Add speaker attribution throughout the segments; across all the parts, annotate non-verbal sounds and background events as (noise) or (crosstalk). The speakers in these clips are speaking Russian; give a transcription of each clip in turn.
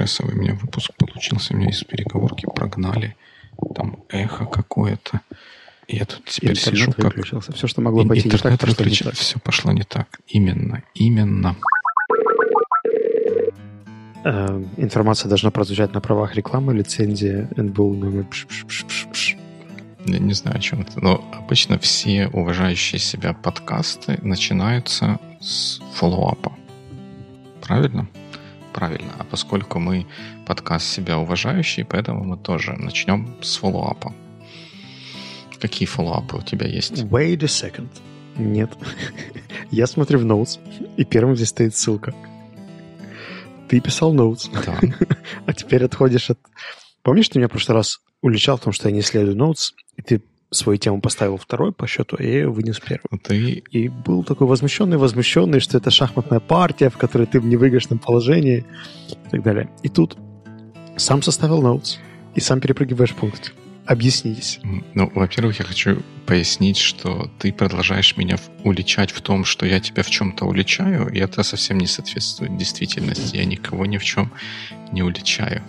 Speaker 1: стрессовый у меня выпуск получился. Меня из переговорки прогнали. Там эхо какое-то. Я тут теперь
Speaker 2: интернет
Speaker 1: сижу как...
Speaker 2: выключился. Все, что могло пойти не так,
Speaker 1: Интернет
Speaker 2: пошло не так.
Speaker 1: Все пошло не так. Именно. Именно.
Speaker 2: Э, Информация должна прозвучать на правах рекламы, лицензии, НБУ номер пш.
Speaker 1: Я не знаю, о чем это. Но обычно все уважающие себя подкасты начинаются с фоллоуапа. Правильно? Правильно. А поскольку мы подкаст себя уважающий, поэтому мы тоже начнем с фоллоуапа. Какие фоллоуапы у тебя есть?
Speaker 2: Wait a second. Нет. (laughs) Я смотрю в Notes, и первым здесь стоит ссылка. Ты писал Notes,
Speaker 1: Да. (laughs)
Speaker 2: а теперь отходишь от... Помнишь, ты меня в прошлый раз уличал в том, что я не исследую Notes, и ты свою тему поставил второй по счету, ее вынес первым.
Speaker 1: Ты
Speaker 2: И был такой возмущенный, возмущенный, что это шахматная партия, в которой ты в невыигрышном положении и так далее. И тут сам составил notes и сам перепрыгиваешь пункт. Объяснитесь.
Speaker 1: Ну, во-первых, я хочу пояснить, что ты продолжаешь меня уличать в том, что я тебя в чем-то уличаю, и это совсем не соответствует действительности. Я никого ни в чем не уличаю.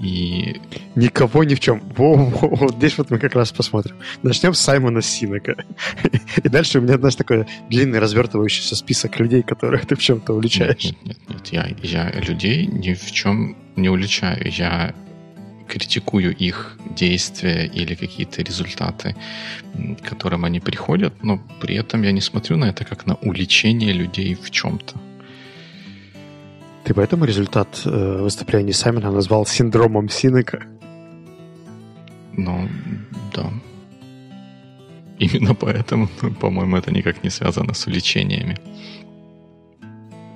Speaker 1: И
Speaker 2: Никого ни в чем. Во, во, вот здесь вот мы как раз посмотрим. Начнем с Саймона Синека. (laughs) И дальше у меня, знаешь, такой длинный развертывающийся список людей, которых ты в чем-то уличаешь.
Speaker 1: Нет, нет, нет, я, я людей ни в чем не уличаю. Я критикую их действия или какие-то результаты, к которым они приходят, но при этом я не смотрю на это как на уличение людей в чем-то.
Speaker 2: Ты поэтому результат э, выступления Саймона назвал синдромом Синека?
Speaker 1: Ну, да. Именно поэтому, ну, по-моему, это никак не связано с увлечениями.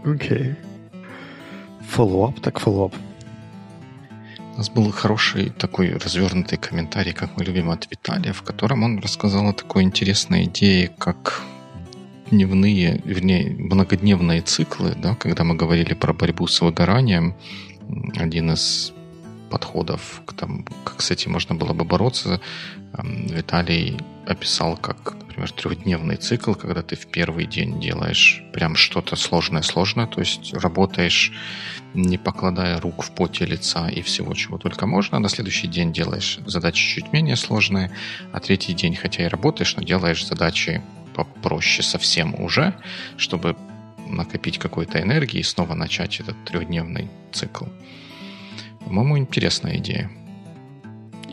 Speaker 2: Окей. Follow-up, так follow-up.
Speaker 1: У нас был хороший такой развернутый комментарий, как мы любим, от Виталия, в котором он рассказал о такой интересной идее, как дневные, вернее, многодневные циклы, да, когда мы говорили про борьбу с выгоранием, один из подходов к тому, как с этим можно было бы бороться, Виталий описал как, например, трехдневный цикл, когда ты в первый день делаешь прям что-то сложное-сложное, то есть работаешь не покладая рук в поте лица и всего, чего только можно. На следующий день делаешь задачи чуть менее сложные, а третий день, хотя и работаешь, но делаешь задачи попроще совсем уже, чтобы накопить какой-то энергии и снова начать этот трехдневный цикл. По-моему, интересная идея.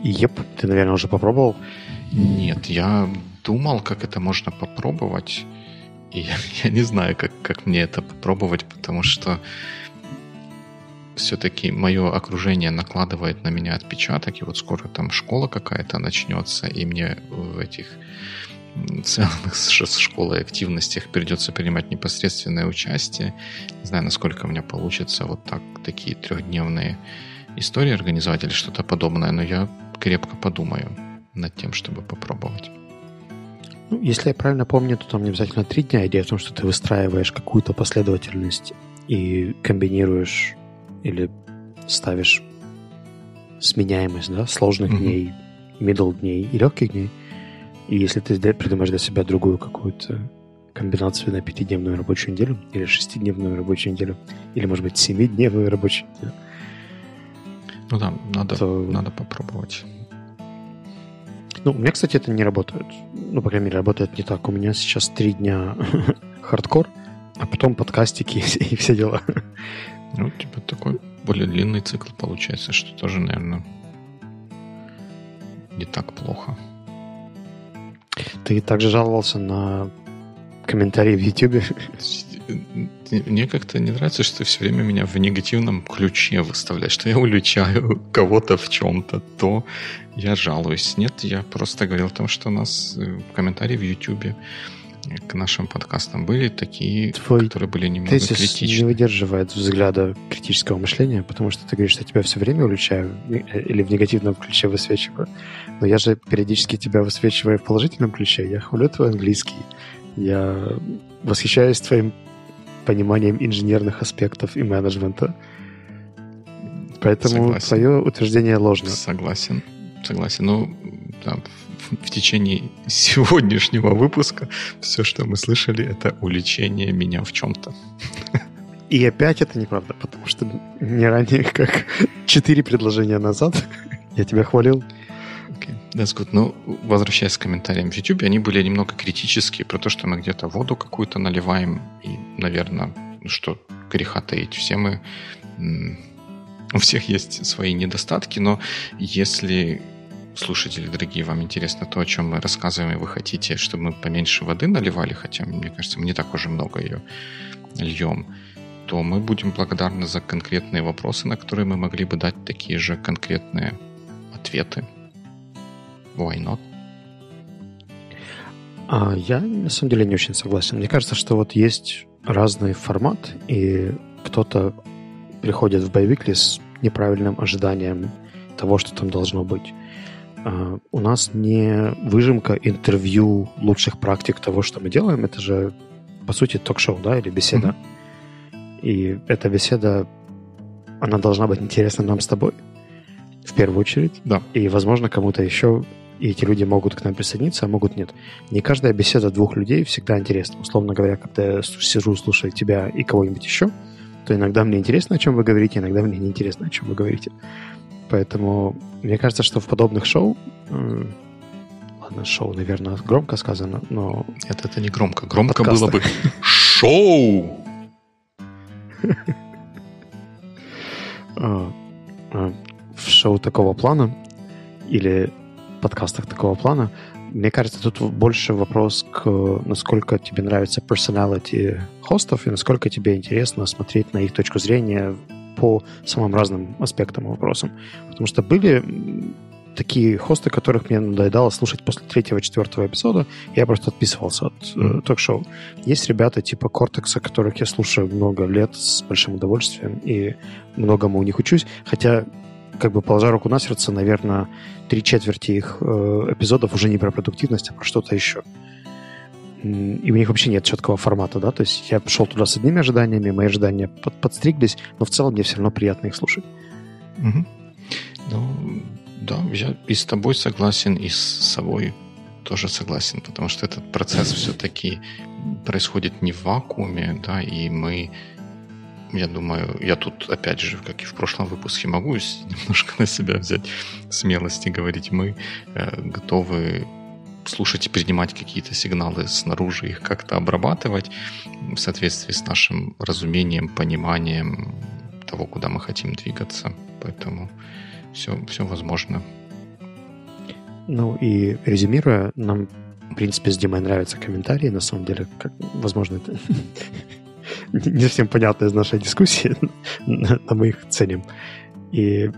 Speaker 2: Еп, ты, наверное, уже попробовал.
Speaker 1: Нет, я думал, как это можно попробовать, и я, (laughs) я не знаю, как, как мне это попробовать, потому что все-таки мое окружение накладывает на меня отпечаток, и вот скоро там школа какая-то начнется, и мне в этих связанных с школой активностях придется принимать непосредственное участие. Не знаю, насколько у меня получится вот так такие трехдневные истории организовать или что-то подобное, но я крепко подумаю над тем, чтобы попробовать.
Speaker 2: Ну, если я правильно помню, то там не обязательно три дня. Идея в том, что ты выстраиваешь какую-то последовательность и комбинируешь или ставишь сменяемость, да, сложных
Speaker 1: Мгм.
Speaker 2: дней, middle дней и легких дней. И если ты придумаешь для себя другую какую-то комбинацию на пятидневную рабочую неделю или шестидневную рабочую неделю, или, может быть, семидневную рабочую неделю,
Speaker 1: Ну да, надо,
Speaker 2: То-
Speaker 1: надо попробовать.
Speaker 2: Ну, у меня, кстати, это не работает. Ну, по крайней мере, работает не так. У меня сейчас три дня (laughs) хардкор, а потом подкастики (laughs) и все дела.
Speaker 1: Ну, типа такой более длинный цикл получается, что тоже, наверное, не так плохо.
Speaker 2: Ты также жаловался на комментарии в YouTube.
Speaker 1: Мне как-то не нравится, что ты все время меня в негативном ключе выставляешь, что я уличаю кого-то в чем-то, то я жалуюсь. Нет, я просто говорил о том, что у нас э, комментарии в YouTube к нашим подкастам были такие,
Speaker 2: Твой
Speaker 1: которые были немного
Speaker 2: Тезис не
Speaker 1: критичны.
Speaker 2: выдерживает взгляда критического мышления, потому что ты говоришь, что я тебя все время уличаю э, или в негативном ключе высвечиваю. Но я же периодически тебя высвечиваю в положительном ключе. Я хвалю твой английский. Я восхищаюсь твоим пониманием инженерных аспектов и менеджмента. Поэтому
Speaker 1: Согласен.
Speaker 2: твое утверждение ложно.
Speaker 1: Согласен. Согласен. Ну, да, в, течение сегодняшнего выпуска все, что мы слышали, это уличение меня в чем-то.
Speaker 2: И опять это неправда, потому что не ранее, как четыре предложения назад, я тебя хвалил.
Speaker 1: Okay. That's good. Ну, возвращаясь к комментариям в YouTube, они были немного критические про то, что мы где-то воду какую-то наливаем, и, наверное, что греха таить. Все мы... У всех есть свои недостатки, но если слушатели дорогие, вам интересно то, о чем мы рассказываем, и вы хотите, чтобы мы поменьше воды наливали, хотя, мне кажется, мы не так уже много ее льем, то мы будем благодарны за конкретные вопросы, на которые мы могли бы дать такие же конкретные ответы. Why not?
Speaker 2: А, я, на самом деле, не очень согласен. Мне кажется, что вот есть разный формат, и кто-то приходит в боевикли с неправильным ожиданием того, что там должно быть. Uh, у нас не выжимка интервью лучших практик того, что мы делаем. Это же, по сути, ток-шоу, да, или беседа. Mm-hmm. И эта беседа, она должна быть интересна нам с тобой, в первую очередь.
Speaker 1: Да.
Speaker 2: И, возможно, кому-то еще и эти люди могут к нам присоединиться, а могут нет. Не каждая беседа двух людей всегда интересна. Условно говоря, когда я сижу, слушаю тебя и кого-нибудь еще, то иногда мне интересно, о чем вы говорите, иногда мне не интересно, о чем вы говорите. Поэтому мне кажется, что в подобных шоу ладно, шоу, наверное, громко сказано, но...
Speaker 1: Это, это не громко. Громко было бы шоу! (laughs)
Speaker 2: А, а, в шоу такого плана или подкастах такого плана. Мне кажется, тут больше вопрос к насколько тебе нравится personality хостов и насколько тебе интересно смотреть на их точку зрения по самым разным аспектам и вопросам. Потому что были такие хосты, которых мне надоедало слушать после третьего-четвертого эпизода, я просто отписывался от э, ток-шоу. Есть ребята типа Кортекса, которых я слушаю много лет с большим удовольствием и многому у них учусь, хотя как бы положа руку на сердце, наверное, три четверти их э, эпизодов уже не про продуктивность, а про что-то еще. И у них вообще нет четкого формата, да, то есть я пришел туда с одними ожиданиями, мои ожидания под, подстриглись, но в целом мне все равно приятно их слушать.
Speaker 1: Угу. Ну, да, я и с тобой согласен, и с собой тоже согласен, потому что этот процесс все-таки происходит не в вакууме, да, и мы я думаю, я тут, опять же, как и в прошлом выпуске, могу (laughs) немножко на себя взять смелости говорить. Мы э, готовы слушать и принимать какие-то сигналы снаружи, их как-то обрабатывать в соответствии с нашим разумением, пониманием того, куда мы хотим двигаться. Поэтому все, все возможно.
Speaker 2: Ну и резюмируя, нам, в принципе, с Димой нравятся комментарии. На самом деле, как, возможно, это (laughs) не совсем понятно из нашей дискуссии, (laughs) но мы их ценим. И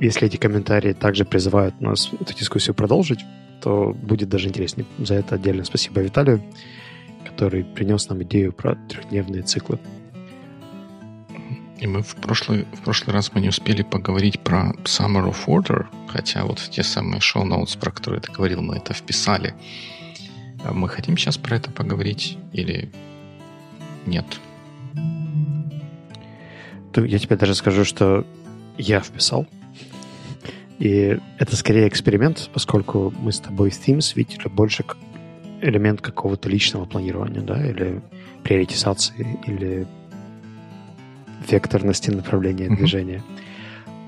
Speaker 2: если эти комментарии также призывают нас эту дискуссию продолжить, то будет даже интереснее. За это отдельно спасибо Виталию, который принес нам идею про трехдневные циклы.
Speaker 1: И мы в прошлый, в прошлый раз мы не успели поговорить про Summer of Order, хотя вот те самые шоу-ноутс, про которые ты говорил, мы это вписали. А мы хотим сейчас про это поговорить или нет?
Speaker 2: Я тебе даже скажу, что я вписал. И это скорее эксперимент, поскольку мы с тобой Themes видели больше как элемент какого-то личного планирования, да, или приоритизации, или векторности направления mm-hmm. движения.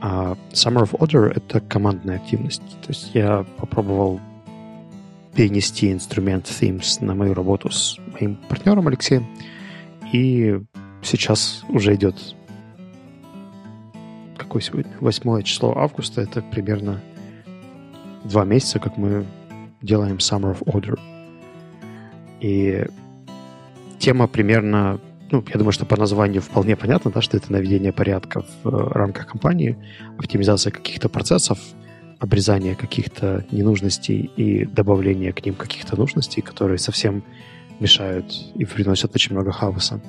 Speaker 2: А Summer of Order — это командная активность. То есть я попробовал перенести инструмент Themes на мою работу с моим партнером Алексеем, и сейчас уже идет какое сегодня? 8 число августа. Это примерно два месяца, как мы делаем Summer of Order. И тема примерно, ну, я думаю, что по названию вполне понятно, да, что это наведение порядка в э, рамках компании, оптимизация каких-то процессов, обрезание каких-то ненужностей и добавление к ним каких-то нужностей, которые совсем мешают и приносят очень много хаоса.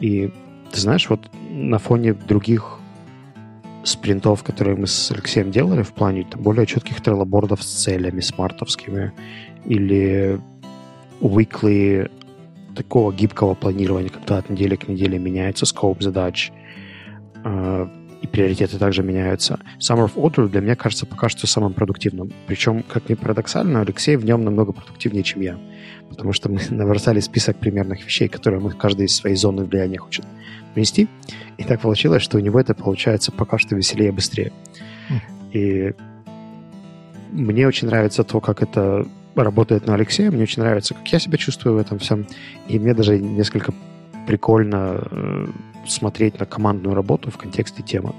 Speaker 2: И ты знаешь, вот на фоне других спринтов, которые мы с Алексеем делали в плане там, более четких треллобордов с целями смартовскими или weekly такого гибкого планирования, когда от недели к неделе меняется скоп задач, э, и приоритеты также меняются. Summer of Order для меня кажется пока что самым продуктивным. Причем, как ни парадоксально, Алексей в нем намного продуктивнее, чем я. Потому что мы (laughs) набросали список примерных вещей, которые мы каждый из своей зоны влияния хочет внести. И так получилось, что у него это получается пока что веселее и быстрее. И мне очень нравится то, как это работает на Алексея. Мне очень нравится, как я себя чувствую в этом всем. И мне даже несколько прикольно э, смотреть на командную работу в контексте темы.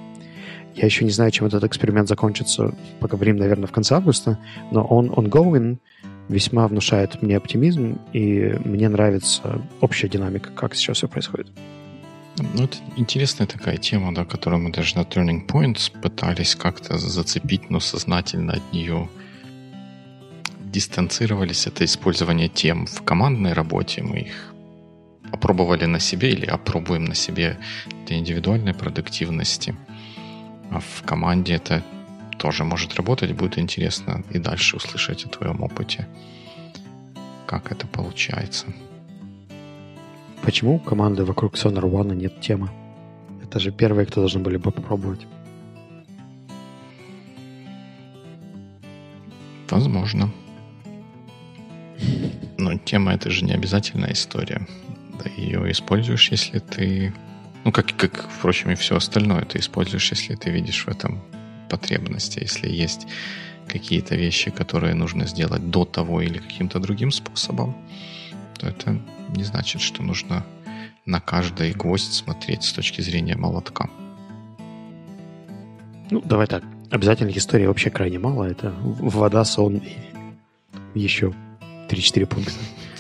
Speaker 2: Я еще не знаю, чем этот эксперимент закончится. Поговорим, наверное, в конце августа. Но он ongoing, весьма внушает мне оптимизм, и мне нравится общая динамика, как сейчас все происходит.
Speaker 1: Ну, это интересная такая тема, да, которую мы даже на Turning Points пытались как-то зацепить, но сознательно от нее дистанцировались. Это использование тем в командной работе. Мы их опробовали на себе или опробуем на себе для индивидуальной продуктивности. А в команде это тоже может работать. Будет интересно и дальше услышать о твоем опыте, как это получается.
Speaker 2: Почему у команды вокруг Sonar One нет темы? Это же первые, кто должны были бы попробовать.
Speaker 1: Возможно. Но тема это же не обязательная история. Да, ее используешь, если ты... Ну, как, как, впрочем, и все остальное ты используешь, если ты видишь в этом потребности. Если есть какие-то вещи, которые нужно сделать до того или каким-то другим способом, то это не значит, что нужно на каждый гвоздь смотреть с точки зрения молотка.
Speaker 2: Ну, давай так. Обязательных историй вообще крайне мало. Это вода, сон и еще 3-4 пункта.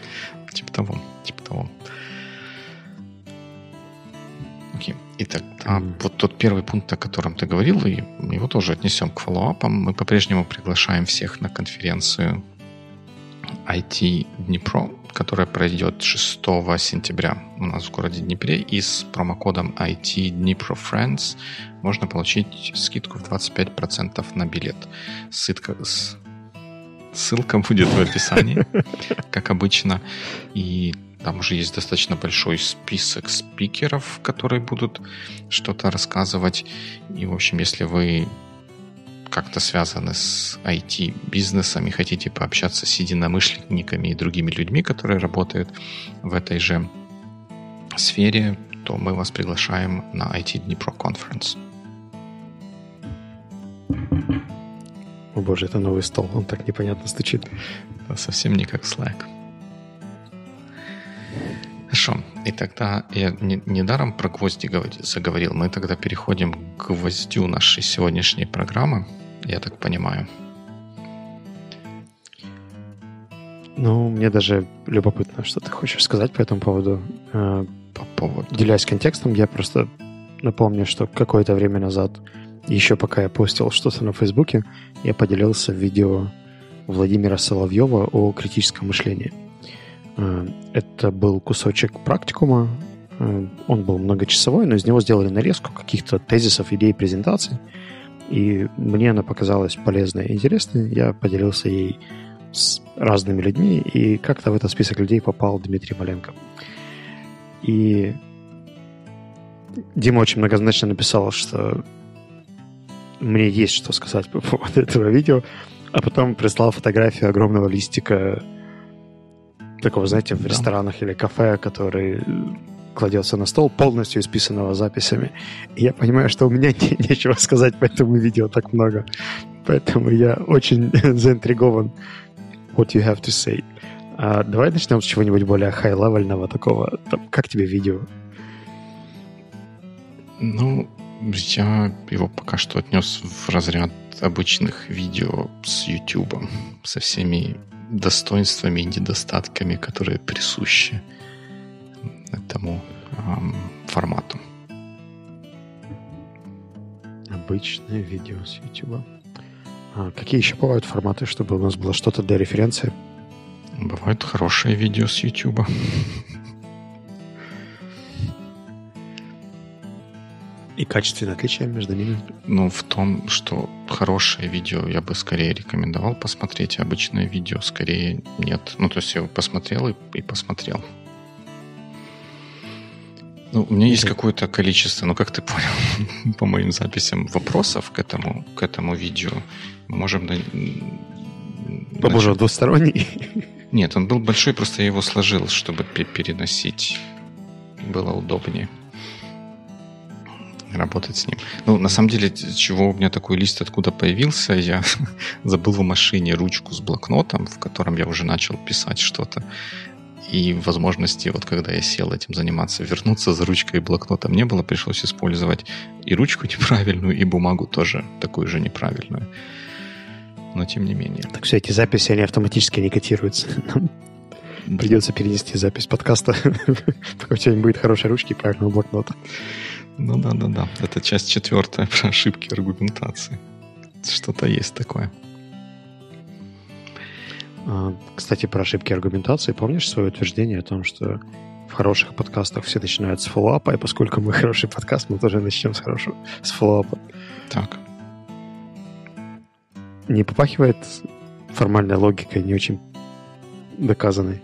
Speaker 2: (laughs)
Speaker 1: Типа того, типа того. Окей. Итак, а mm. вот тот первый пункт, о котором ты говорил, и его тоже отнесем к фоллоуапам. Мы по-прежнему приглашаем всех на конференцию IT Днепро, которая пройдет 6 сентября у нас в городе Днепре. И с промокодом IT Днепро Friends можно получить скидку в 25% на билет. Ссылка, ссылка будет в описании, (laughs) как обычно. И там уже есть достаточно большой список спикеров, которые будут что-то рассказывать. И, в общем, если вы как-то связаны с IT-бизнесом и хотите пообщаться с единомышленниками и другими людьми, которые работают в этой же сфере, то мы вас приглашаем на IT Днепро Conference.
Speaker 2: О боже, это новый стол, он так непонятно стучит.
Speaker 1: Да, совсем не как Slack. Хорошо. И тогда я недаром не про гвозди заговорил. Мы тогда переходим к гвоздю нашей сегодняшней программы я так понимаю.
Speaker 2: Ну, мне даже любопытно, что ты хочешь сказать по этому поводу. Э,
Speaker 1: по поводу?
Speaker 2: Делясь контекстом, я просто напомню, что какое-то время назад, еще пока я постил что-то на Фейсбуке, я поделился видео Владимира Соловьева о критическом мышлении. Э, это был кусочек практикума, э, он был многочасовой, но из него сделали нарезку каких-то тезисов, идей, презентаций – и мне она показалась полезной и интересной. Я поделился ей с разными людьми, и как-то в этот список людей попал Дмитрий Маленко. И Дима очень многозначно написал, что мне есть что сказать по поводу (laughs) этого видео, а потом прислал фотографию огромного листика такого, знаете, в да. ресторанах или кафе, который кладется на стол, полностью исписанного записями. И я понимаю, что у меня не, (laughs) нечего сказать по этому видео так много. Поэтому я очень (laughs) заинтригован what you have to say. А, давай начнем с чего-нибудь более хай-левельного такого. Там, как тебе видео?
Speaker 1: Ну, я его пока что отнес в разряд обычных видео с YouTube, со всеми достоинствами и недостатками, которые присущи этому эм, формату.
Speaker 2: Обычное видео с YouTube. А какие еще бывают форматы, чтобы у нас было что-то для референции?
Speaker 1: Бывают хорошие видео с YouTube.
Speaker 2: И качественное отличие между ними?
Speaker 1: Ну, в том, что хорошее видео я бы скорее рекомендовал посмотреть, а обычное видео скорее нет. Ну, то есть я его посмотрел и, и посмотрел. Ну, у меня есть какое-то количество, ну, как ты понял, (laughs) по моим записям, вопросов к этому, к этому видео. Мы можем... На...
Speaker 2: О, боже, двусторонний?
Speaker 1: Нет, он был большой, просто я его сложил, чтобы переносить было удобнее. работать с ним. Ну, на самом деле, чего у меня такой лист откуда появился, я (laughs) забыл в машине ручку с блокнотом, в котором я уже начал писать что-то. И возможности, вот когда я сел этим заниматься, вернуться за ручкой и блокнотом не было, пришлось использовать и ручку (laughs) неправильную, и бумагу тоже такую же неправильную. Но тем не менее.
Speaker 2: Так все эти записи, они автоматически не котируются. (laughs) Придется перенести запись подкаста, (laughs) пока у тебя не будет хорошей ручки и правильного блокнота.
Speaker 1: Ну да, да, да. Это часть четвертая про ошибки аргументации. Что-то есть такое.
Speaker 2: А, кстати, про ошибки аргументации. Помнишь свое утверждение о том, что в хороших подкастах все начинают с фоллоуапа, и поскольку мы хороший подкаст, мы тоже начнем с хорошего, с фоллоуапа.
Speaker 1: Так.
Speaker 2: Не попахивает формальная логика не очень доказанной?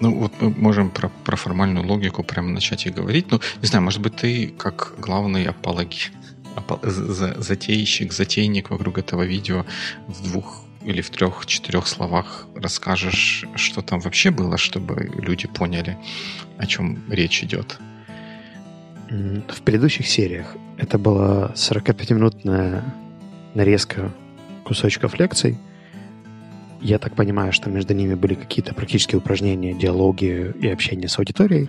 Speaker 1: Ну, вот мы можем про, про формальную логику прямо начать и говорить. Ну, не знаю, может быть, ты как главный апологи, апол, затейщик, затейник вокруг этого видео в двух или в трех-четырех словах расскажешь, что там вообще было, чтобы люди поняли, о чем речь идет.
Speaker 2: В предыдущих сериях это была 45-минутная нарезка кусочков лекций, я так понимаю, что между ними были какие-то практические упражнения, диалоги и общение с аудиторией.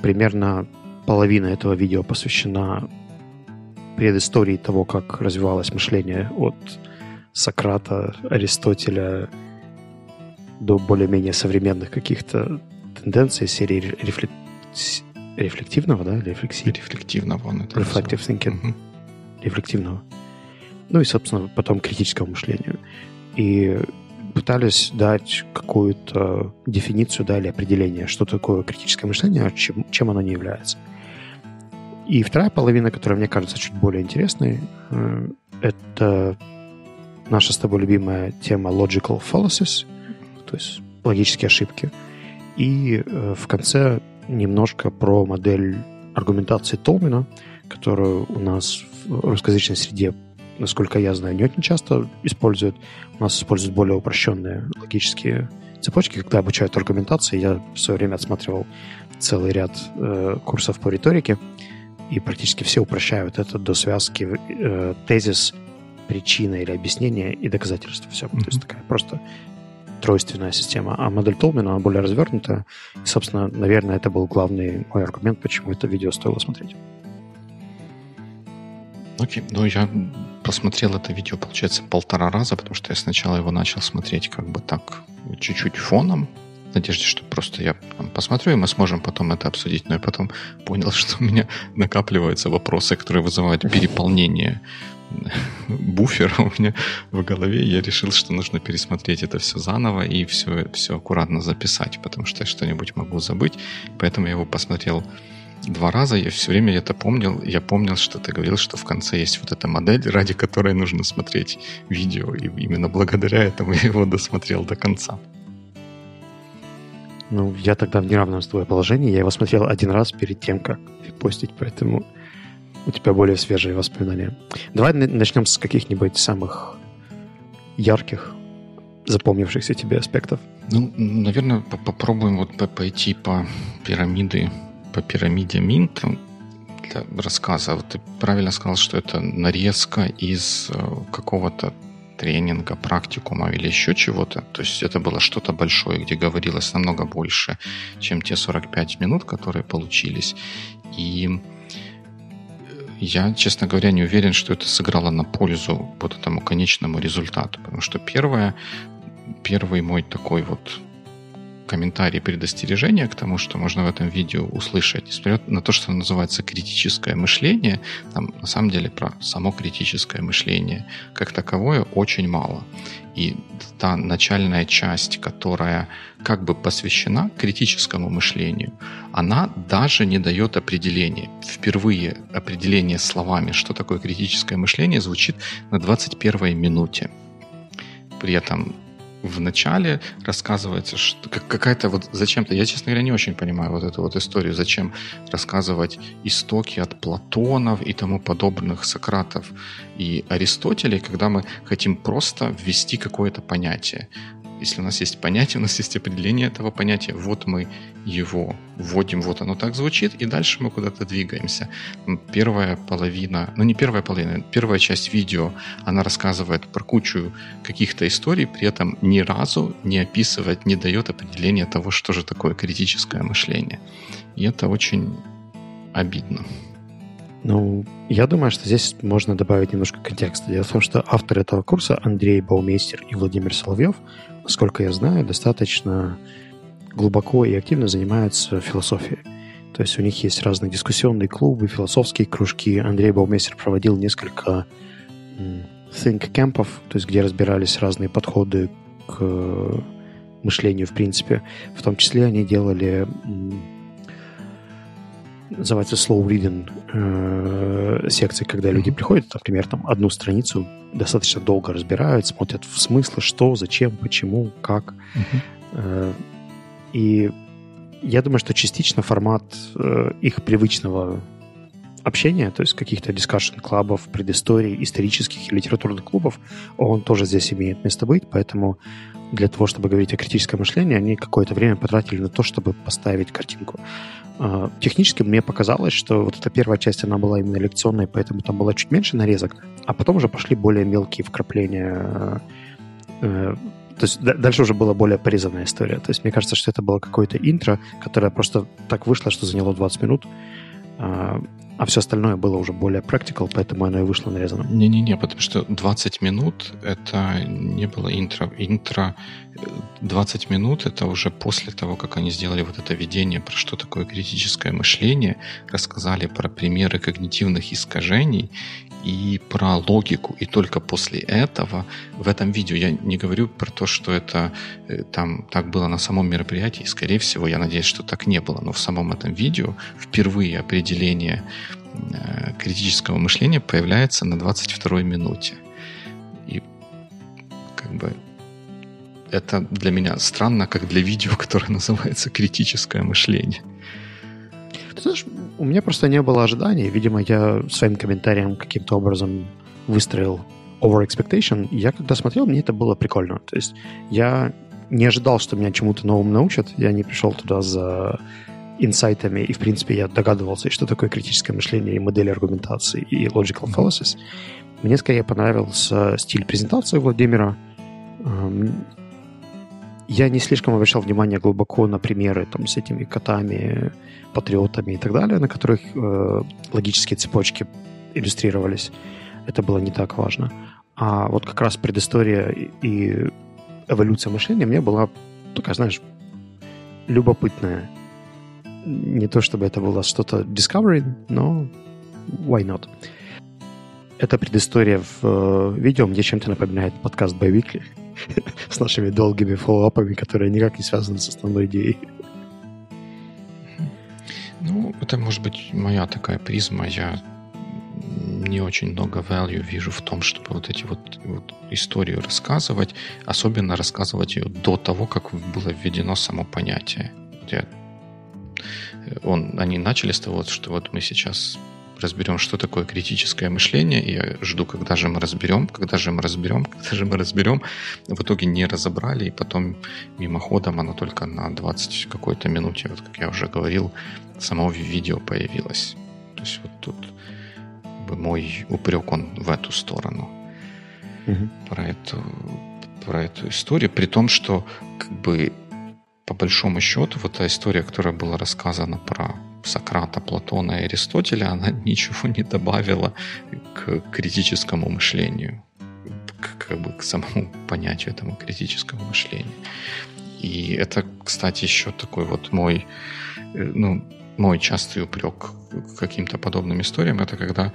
Speaker 2: Примерно половина этого видео посвящена предыстории того, как развивалось мышление от Сократа, Аристотеля до более-менее современных каких-то тенденций серии рефлек... рефлективного, да, или рефлексии?
Speaker 1: Рефлективного. Он
Speaker 2: это Reflective thinking. Угу. Рефлективного. Ну и, собственно, потом критического мышления и пытались дать какую-то дефиницию да, или определение, что такое критическое мышление, а чем, чем оно не является. И вторая половина, которая мне кажется чуть более интересной, э, это наша с тобой любимая тема logical fallacies, то есть логические ошибки. И э, в конце немножко про модель аргументации Толмина, которую у нас в русскоязычной среде насколько я знаю, не очень часто используют. У нас используют более упрощенные логические цепочки, когда обучают аргументации. Я в свое время отсматривал целый ряд э, курсов по риторике, и практически все упрощают это до связки э, тезис, причина или объяснение и доказательство. Все. Mm-hmm. То есть такая просто тройственная система. А модель Толмина, она более развернутая. И, собственно, наверное, это был главный мой аргумент, почему это видео стоило смотреть.
Speaker 1: Окей, okay. ну я посмотрел это видео, получается, полтора раза, потому что я сначала его начал смотреть как бы так чуть-чуть фоном, в надежде, что просто я там, посмотрю, и мы сможем потом это обсудить. Но я потом понял, (laughs) что у меня накапливаются вопросы, которые вызывают переполнение (laughs) буфера у меня в голове. Я решил, что нужно пересмотреть это все заново и все, все аккуратно записать, потому что я что-нибудь могу забыть. Поэтому я его посмотрел два раза, я все время это помнил. Я помнил, что ты говорил, что в конце есть вот эта модель, ради которой нужно смотреть видео. И именно благодаря этому (laughs) я его досмотрел до конца.
Speaker 2: Ну, я тогда в неравном с тобой положении. Я его смотрел один раз перед тем, как постить, поэтому у тебя более свежие воспоминания. Давай начнем с каких-нибудь самых ярких, запомнившихся тебе аспектов.
Speaker 1: Ну, наверное, попробуем вот пойти по пирамиде по пирамиде Минт для рассказа. Вот ты правильно сказал, что это нарезка из э, какого-то тренинга, практикума или еще чего-то. То есть это было что-то большое, где говорилось намного больше, чем те 45 минут, которые получились. И я, честно говоря, не уверен, что это сыграло на пользу вот этому конечному результату. Потому что первое, первый мой такой вот комментарий предостережения к тому, что можно в этом видео услышать. Несмотря на то, что называется критическое мышление, там на самом деле про само критическое мышление как таковое очень мало. И та начальная часть, которая как бы посвящена критическому мышлению, она даже не дает определения. Впервые определение словами, что такое критическое мышление, звучит на 21 минуте. При этом в начале рассказывается, что какая-то вот зачем-то, я, честно говоря, не очень понимаю вот эту вот историю, зачем рассказывать истоки от Платонов и тому подобных Сократов и Аристотелей, когда мы хотим просто ввести какое-то понятие. Если у нас есть понятие, у нас есть определение этого понятия, вот мы его вводим, вот оно так звучит, и дальше мы куда-то двигаемся. Первая половина, ну не первая половина, первая часть видео, она рассказывает про кучу каких-то историй, при этом ни разу не описывает, не дает определения того, что же такое критическое мышление. И это очень обидно.
Speaker 2: Ну, я думаю, что здесь можно добавить немножко контекста. Дело в том, что авторы этого курса Андрей Баумейстер и Владимир Соловьев, насколько я знаю, достаточно глубоко и активно занимаются философией. То есть у них есть разные дискуссионные клубы, философские кружки. Андрей Баумейстер проводил несколько think campов, то есть где разбирались разные подходы к мышлению в принципе. В том числе они делали называется slow reading э, секции, когда люди приходят, например, там одну страницу достаточно долго разбирают, смотрят в смыслы, что, зачем, почему, как. Э, и я думаю, что частично формат э, их привычного общения, то есть каких-то discussion club-ов, предысторий, исторических и литературных клубов, он тоже здесь имеет место быть, поэтому для того, чтобы говорить о критическом мышлении, они какое-то время потратили на то, чтобы поставить картинку. А, технически мне показалось, что вот эта первая часть, она была именно лекционной, поэтому там было чуть меньше нарезок, а потом уже пошли более мелкие вкрапления. Э, то есть дальше уже была более порезанная история. То есть мне кажется, что это было какое-то интро, которое просто так вышло, что заняло 20 минут. А, а все остальное было уже более practical, поэтому оно и вышло нарезанным.
Speaker 1: Не-не-не, потому что 20 минут это не было интро. Интро 20 минут это уже после того, как они сделали вот это видение про что такое критическое мышление, рассказали про примеры когнитивных искажений и про логику. И только после этого в этом видео я не говорю про то, что это э, там так было на самом мероприятии. Скорее всего, я надеюсь, что так не было. Но в самом этом видео впервые определение э, критического мышления появляется на 22 минуте. И как бы это для меня странно, как для видео, которое называется «Критическое мышление».
Speaker 2: Ты знаешь, у меня просто не было ожиданий. Видимо, я своим комментарием каким-то образом выстроил over expectation. Я когда смотрел, мне это было прикольно. То есть я не ожидал, что меня чему-то новому научат. Я не пришел туда за инсайтами, и, в принципе, я догадывался, что такое критическое мышление и модель аргументации и logical fallacies. Мне скорее понравился стиль презентации Владимира. Я не слишком обращал внимание глубоко на примеры там, с этими котами, патриотами и так далее, на которых э, логические цепочки иллюстрировались. Это было не так важно. А вот как раз предыстория и эволюция мышления мне была такая, знаешь, любопытная. Не то чтобы это было что-то discovery, но why not? Эта предыстория в э, видео мне чем-то напоминает подкаст Biweekly (laughs) с нашими долгими follow-up ами, которые никак не связаны с основной идеей.
Speaker 1: Ну, это может быть моя такая призма. Я не очень много value вижу в том, чтобы вот эти вот, вот историю рассказывать, особенно рассказывать ее до того, как было введено само понятие. Я, он, они начали с того, что вот мы сейчас разберем, что такое критическое мышление, и я жду, когда же мы разберем, когда же мы разберем, (laughs) когда же мы разберем. В итоге не разобрали, и потом мимоходом оно только на 20 какой-то минуте, вот как я уже говорил, самого видео появилось. То есть вот тут мой упрек, он в эту сторону. Угу. Про, эту, про эту историю, при том, что как бы по большому счету вот та история, которая была рассказана про Сократа, Платона и Аристотеля, она (laughs) ничего не добавила к критическому мышлению, к, как бы к самому понятию этому критического мышления. И это, кстати, еще такой вот мой, э, ну, мой частый упрек к каким-то подобным историям, это когда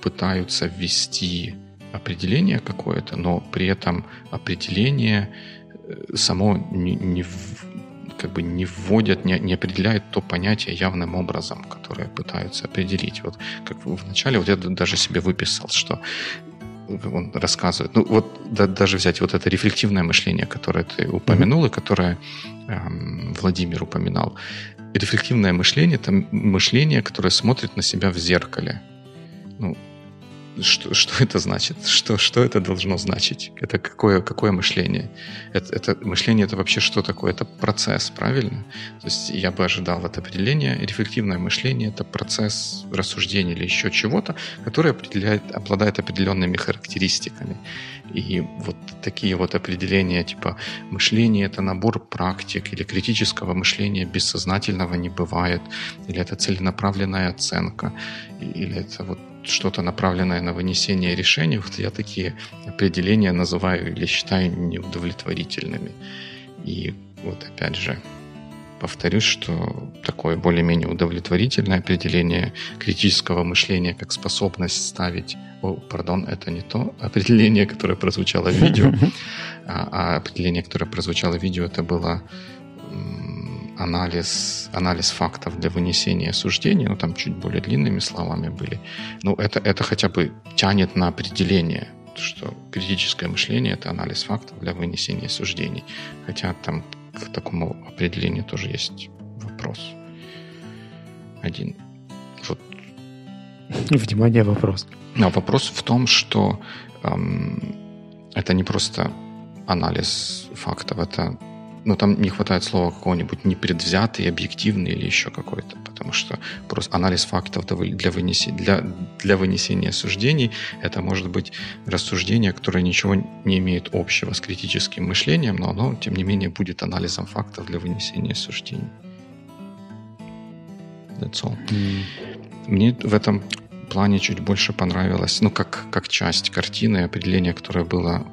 Speaker 1: пытаются ввести определение какое-то, но при этом определение э, само не, не, как бы не вводят, не, не определяют то понятие явным образом, которое пытаются определить. Вот как в начале вот я даже себе выписал, что он рассказывает. Ну, вот да, даже взять вот это рефлективное мышление, которое ты упомянул, mm-hmm. и которое эм, Владимир упоминал. Рефлективное мышление – это мышление, которое смотрит на себя в зеркале. Ну, что, что это значит? Что, что это должно значить? Это какое, какое мышление? Это, это мышление это вообще что такое? Это процесс, правильно? То есть я бы ожидал это определение. Рефлективное мышление это процесс рассуждения или еще чего-то, который определяет, обладает определенными характеристиками. И вот такие вот определения, типа мышление это набор практик, или критического мышления бессознательного не бывает, или это целенаправленная оценка, или это вот что-то направленное на вынесение решений, вот я такие определения называю или считаю неудовлетворительными. И вот опять же, повторюсь, что такое более-менее удовлетворительное определение критического мышления как способность ставить... О, пардон, это не то (laughs) определение, которое прозвучало в видео, (laughs) а, а определение, которое прозвучало в видео, это было анализ, анализ фактов для вынесения суждений, ну, там чуть более длинными словами были. Ну, это, это хотя бы тянет на определение, что критическое мышление – это анализ фактов для вынесения суждений. Хотя там к такому определению тоже есть вопрос. Один. Вот. (laughs)
Speaker 2: Внимание, вопрос.
Speaker 1: Но вопрос в том, что эм, это не просто анализ фактов, это ну, там не хватает слова какого-нибудь непредвзятый, объективный или еще какой-то, потому что просто анализ фактов для, вынесения, для, для вынесения суждений это может быть рассуждение, которое ничего не имеет общего с критическим мышлением, но оно, тем не менее, будет анализом фактов для вынесения суждений. That's all. Mm. Мне в этом плане чуть больше понравилось, ну, как, как часть картины, определение, которое было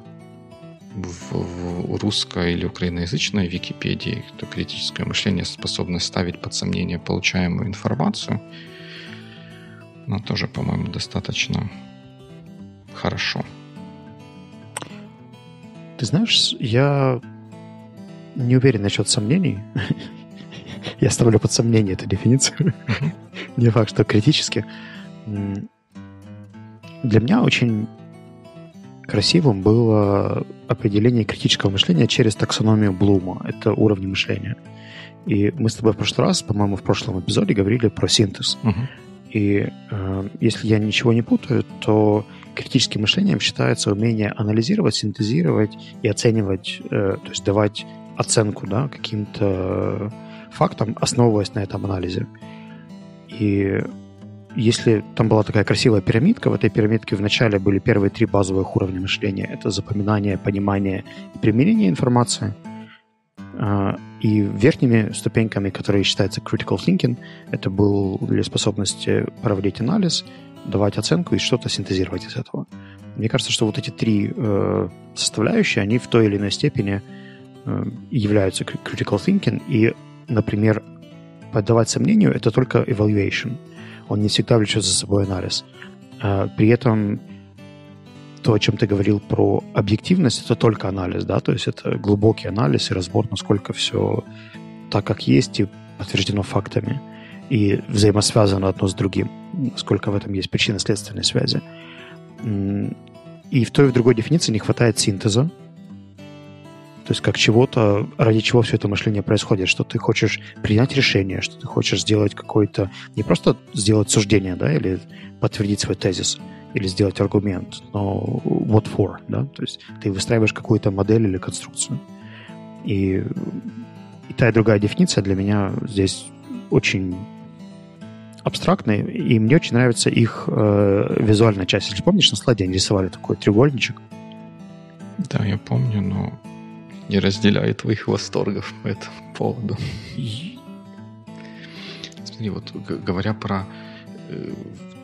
Speaker 1: в, русской или украиноязычной Википедии, то критическое мышление способность ставить под сомнение получаемую информацию, но тоже, по-моему, достаточно хорошо.
Speaker 2: Ты знаешь, я не уверен насчет сомнений. (laughs) я ставлю под сомнение эту дефиницию. (laughs) не факт, что критически. Для меня очень красивым было определение критического мышления через таксономию Блума. Это уровни мышления. И мы с тобой в прошлый раз, по-моему, в прошлом эпизоде говорили про синтез. Uh-huh. И э, если я ничего не путаю, то критическим мышлением считается умение анализировать, синтезировать и оценивать, э, то есть давать оценку да, каким-то фактам, основываясь на этом анализе. И если там была такая красивая пирамидка, в этой пирамидке вначале были первые три базовых уровня мышления. Это запоминание, понимание и применение информации. А, и верхними ступеньками, которые считаются critical thinking, это был для способности проводить анализ, давать оценку и что-то синтезировать из этого. Мне кажется, что вот эти три э, составляющие, они в той или иной степени э, являются critical thinking. И, например, поддавать сомнению — это только evaluation — он не всегда влечет за собой анализ. А, при этом то, о чем ты говорил про объективность, это только анализ, да, то есть это глубокий анализ и разбор, насколько все так, как есть, и подтверждено фактами, и взаимосвязано одно с другим, насколько в этом есть причинно-следственные связи. И в той и в другой дефиниции не хватает синтеза, то есть как чего-то, ради чего все это мышление происходит, что ты хочешь принять решение, что ты хочешь сделать какой-то, не просто сделать суждение, да, или подтвердить свой тезис, или сделать аргумент, но what for, да, то есть ты выстраиваешь какую-то модель или конструкцию. И, и та и другая дефиниция для меня здесь очень абстрактные, и мне очень нравится их э, визуальная часть. Если помнишь, на слайде они рисовали такой треугольничек.
Speaker 1: Да, я помню, но не разделяю твоих восторгов по этому поводу. Смотри, вот говоря про э,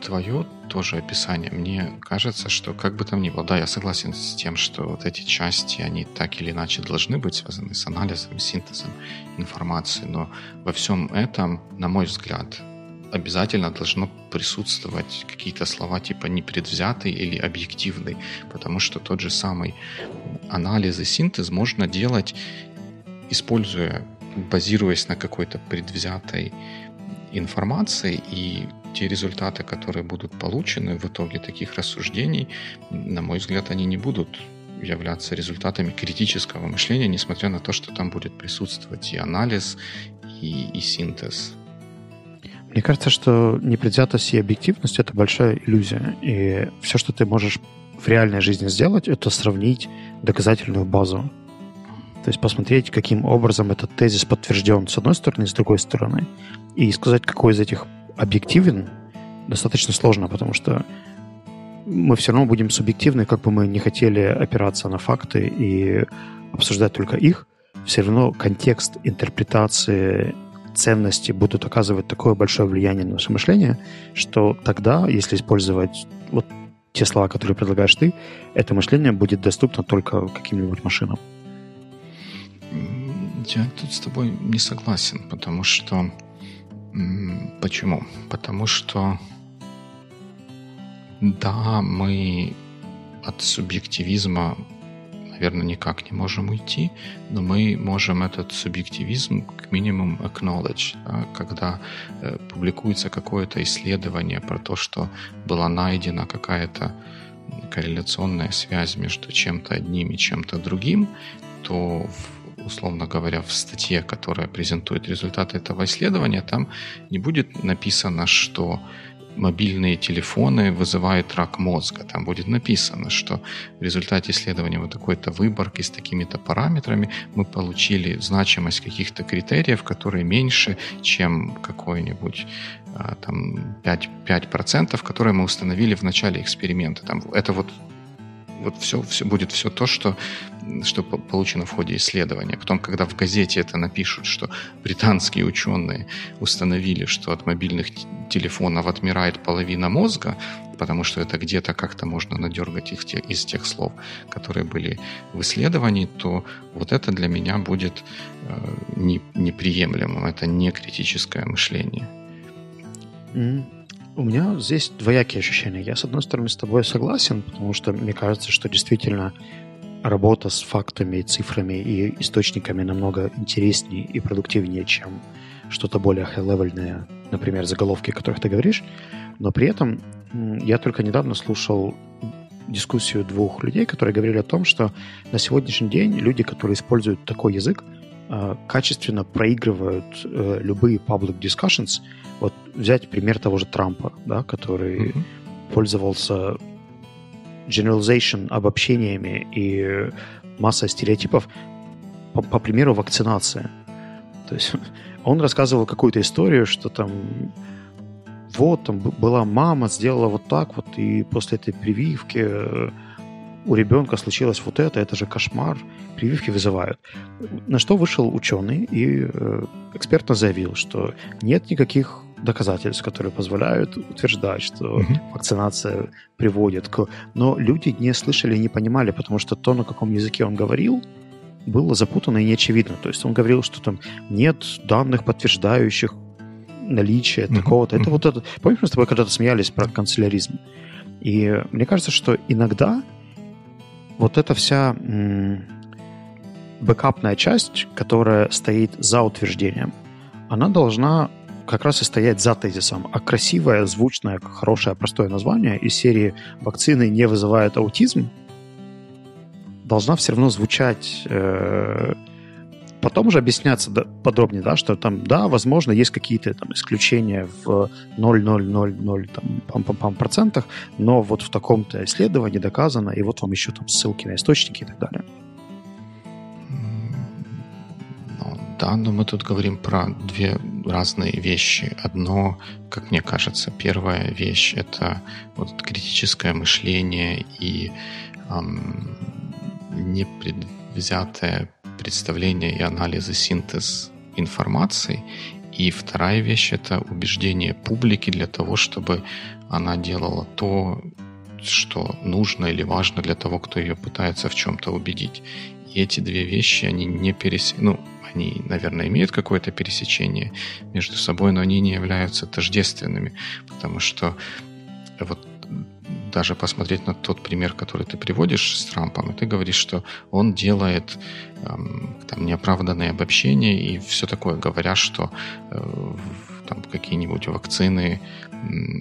Speaker 1: твое тоже описание, мне кажется, что как бы там ни было, да, я согласен с тем, что вот эти части, они так или иначе должны быть связаны с анализом, синтезом информации, но во всем этом, на мой взгляд, обязательно должно присутствовать какие-то слова типа непредвзятый или объективный, потому что тот же самый анализ и синтез можно делать, используя, базируясь на какой-то предвзятой информации, и те результаты, которые будут получены в итоге таких рассуждений, на мой взгляд, они не будут являться результатами критического мышления, несмотря на то, что там будет присутствовать и анализ, и, и синтез.
Speaker 2: Мне кажется, что непредвзятость и объективность — это большая иллюзия. И все, что ты можешь в реальной жизни сделать, это сравнить доказательную базу. То есть посмотреть, каким образом этот тезис подтвержден с одной стороны, с другой стороны. И сказать, какой из этих объективен, достаточно сложно, потому что мы все равно будем субъективны, как бы мы не хотели опираться на факты и обсуждать только их, все равно контекст интерпретации ценности будут оказывать такое большое влияние на наше мышление, что тогда, если использовать вот те слова, которые предлагаешь ты, это мышление будет доступно только каким-нибудь машинам.
Speaker 1: Я тут с тобой не согласен, потому что... Почему? Потому что да, мы от субъективизма, наверное, никак не можем уйти, но мы можем этот субъективизм к минимум acknowledge, да, когда э, публикуется какое-то исследование про то, что была найдена какая-то корреляционная связь между чем-то одним и чем-то другим, то условно говоря, в статье, которая презентует результаты этого исследования, там не будет написано, что мобильные телефоны вызывают рак мозга. Там будет написано, что в результате исследования вот такой-то выборки с такими-то параметрами мы получили значимость каких-то критериев, которые меньше, чем какой-нибудь а, там 5%, 5%, которые мы установили в начале эксперимента. Там, это вот вот все, все будет все то, что, что получено в ходе исследования. Потом, когда в газете это напишут, что британские ученые установили, что от мобильных телефонов отмирает половина мозга, потому что это где-то как-то можно надергать их из тех слов, которые были в исследовании, то вот это для меня будет э, не, неприемлемым. Это не критическое мышление.
Speaker 2: У меня здесь двоякие ощущения. Я, с одной стороны, с тобой согласен, потому что мне кажется, что действительно работа с фактами, цифрами и источниками намного интереснее и продуктивнее, чем что-то более high-level, например, заголовки, о которых ты говоришь. Но при этом я только недавно слушал дискуссию двух людей, которые говорили о том, что на сегодняшний день люди, которые используют такой язык, качественно проигрывают э, любые public discussions, вот взять пример того же Трампа, да, который mm-hmm. пользовался generalization, обобщениями и массой стереотипов по, по примеру вакцинации. То есть (laughs) он рассказывал какую-то историю, что там вот, там была мама, сделала вот так вот, и после этой прививки э, у ребенка случилось вот это, это же кошмар, прививки вызывают. На что вышел ученый и э, экспертно заявил, что нет никаких доказательств, которые позволяют утверждать, что mm-hmm. вакцинация приводит к... Но люди не слышали и не понимали, потому что то, на каком языке он говорил, было запутанно и неочевидно. То есть он говорил, что там нет данных, подтверждающих наличие mm-hmm. такого-то. Это вот это... Помнишь, мы с тобой когда-то смеялись про канцеляризм? И мне кажется, что иногда вот эта вся бэкапная часть, которая стоит за утверждением, она должна как раз и стоять за тезисом. А красивое, звучное, хорошее, простое название из серии «Вакцины не вызывают аутизм» должна все равно звучать... Э, потом уже объясняться подробнее, да, что там, да, возможно, есть какие-то там исключения в 0,000 там, пам -пам -пам процентах, но вот в таком-то исследовании доказано, и вот вам еще там ссылки на источники и так далее.
Speaker 1: Да, но мы тут говорим про две разные вещи. Одно, как мне кажется, первая вещь — это вот критическое мышление и эм, непредвзятое представление и анализ и синтез информации. И вторая вещь — это убеждение публики для того, чтобы она делала то, что нужно или важно для того, кто ее пытается в чем-то убедить. И эти две вещи, они не перес... ну, они, наверное, имеют какое-то пересечение между собой, но они не являются тождественными, потому что вот даже посмотреть на тот пример, который ты приводишь с Трампом, и ты говоришь, что он делает эм, там неоправданные обобщения и все такое, говоря, что э, там какие-нибудь вакцины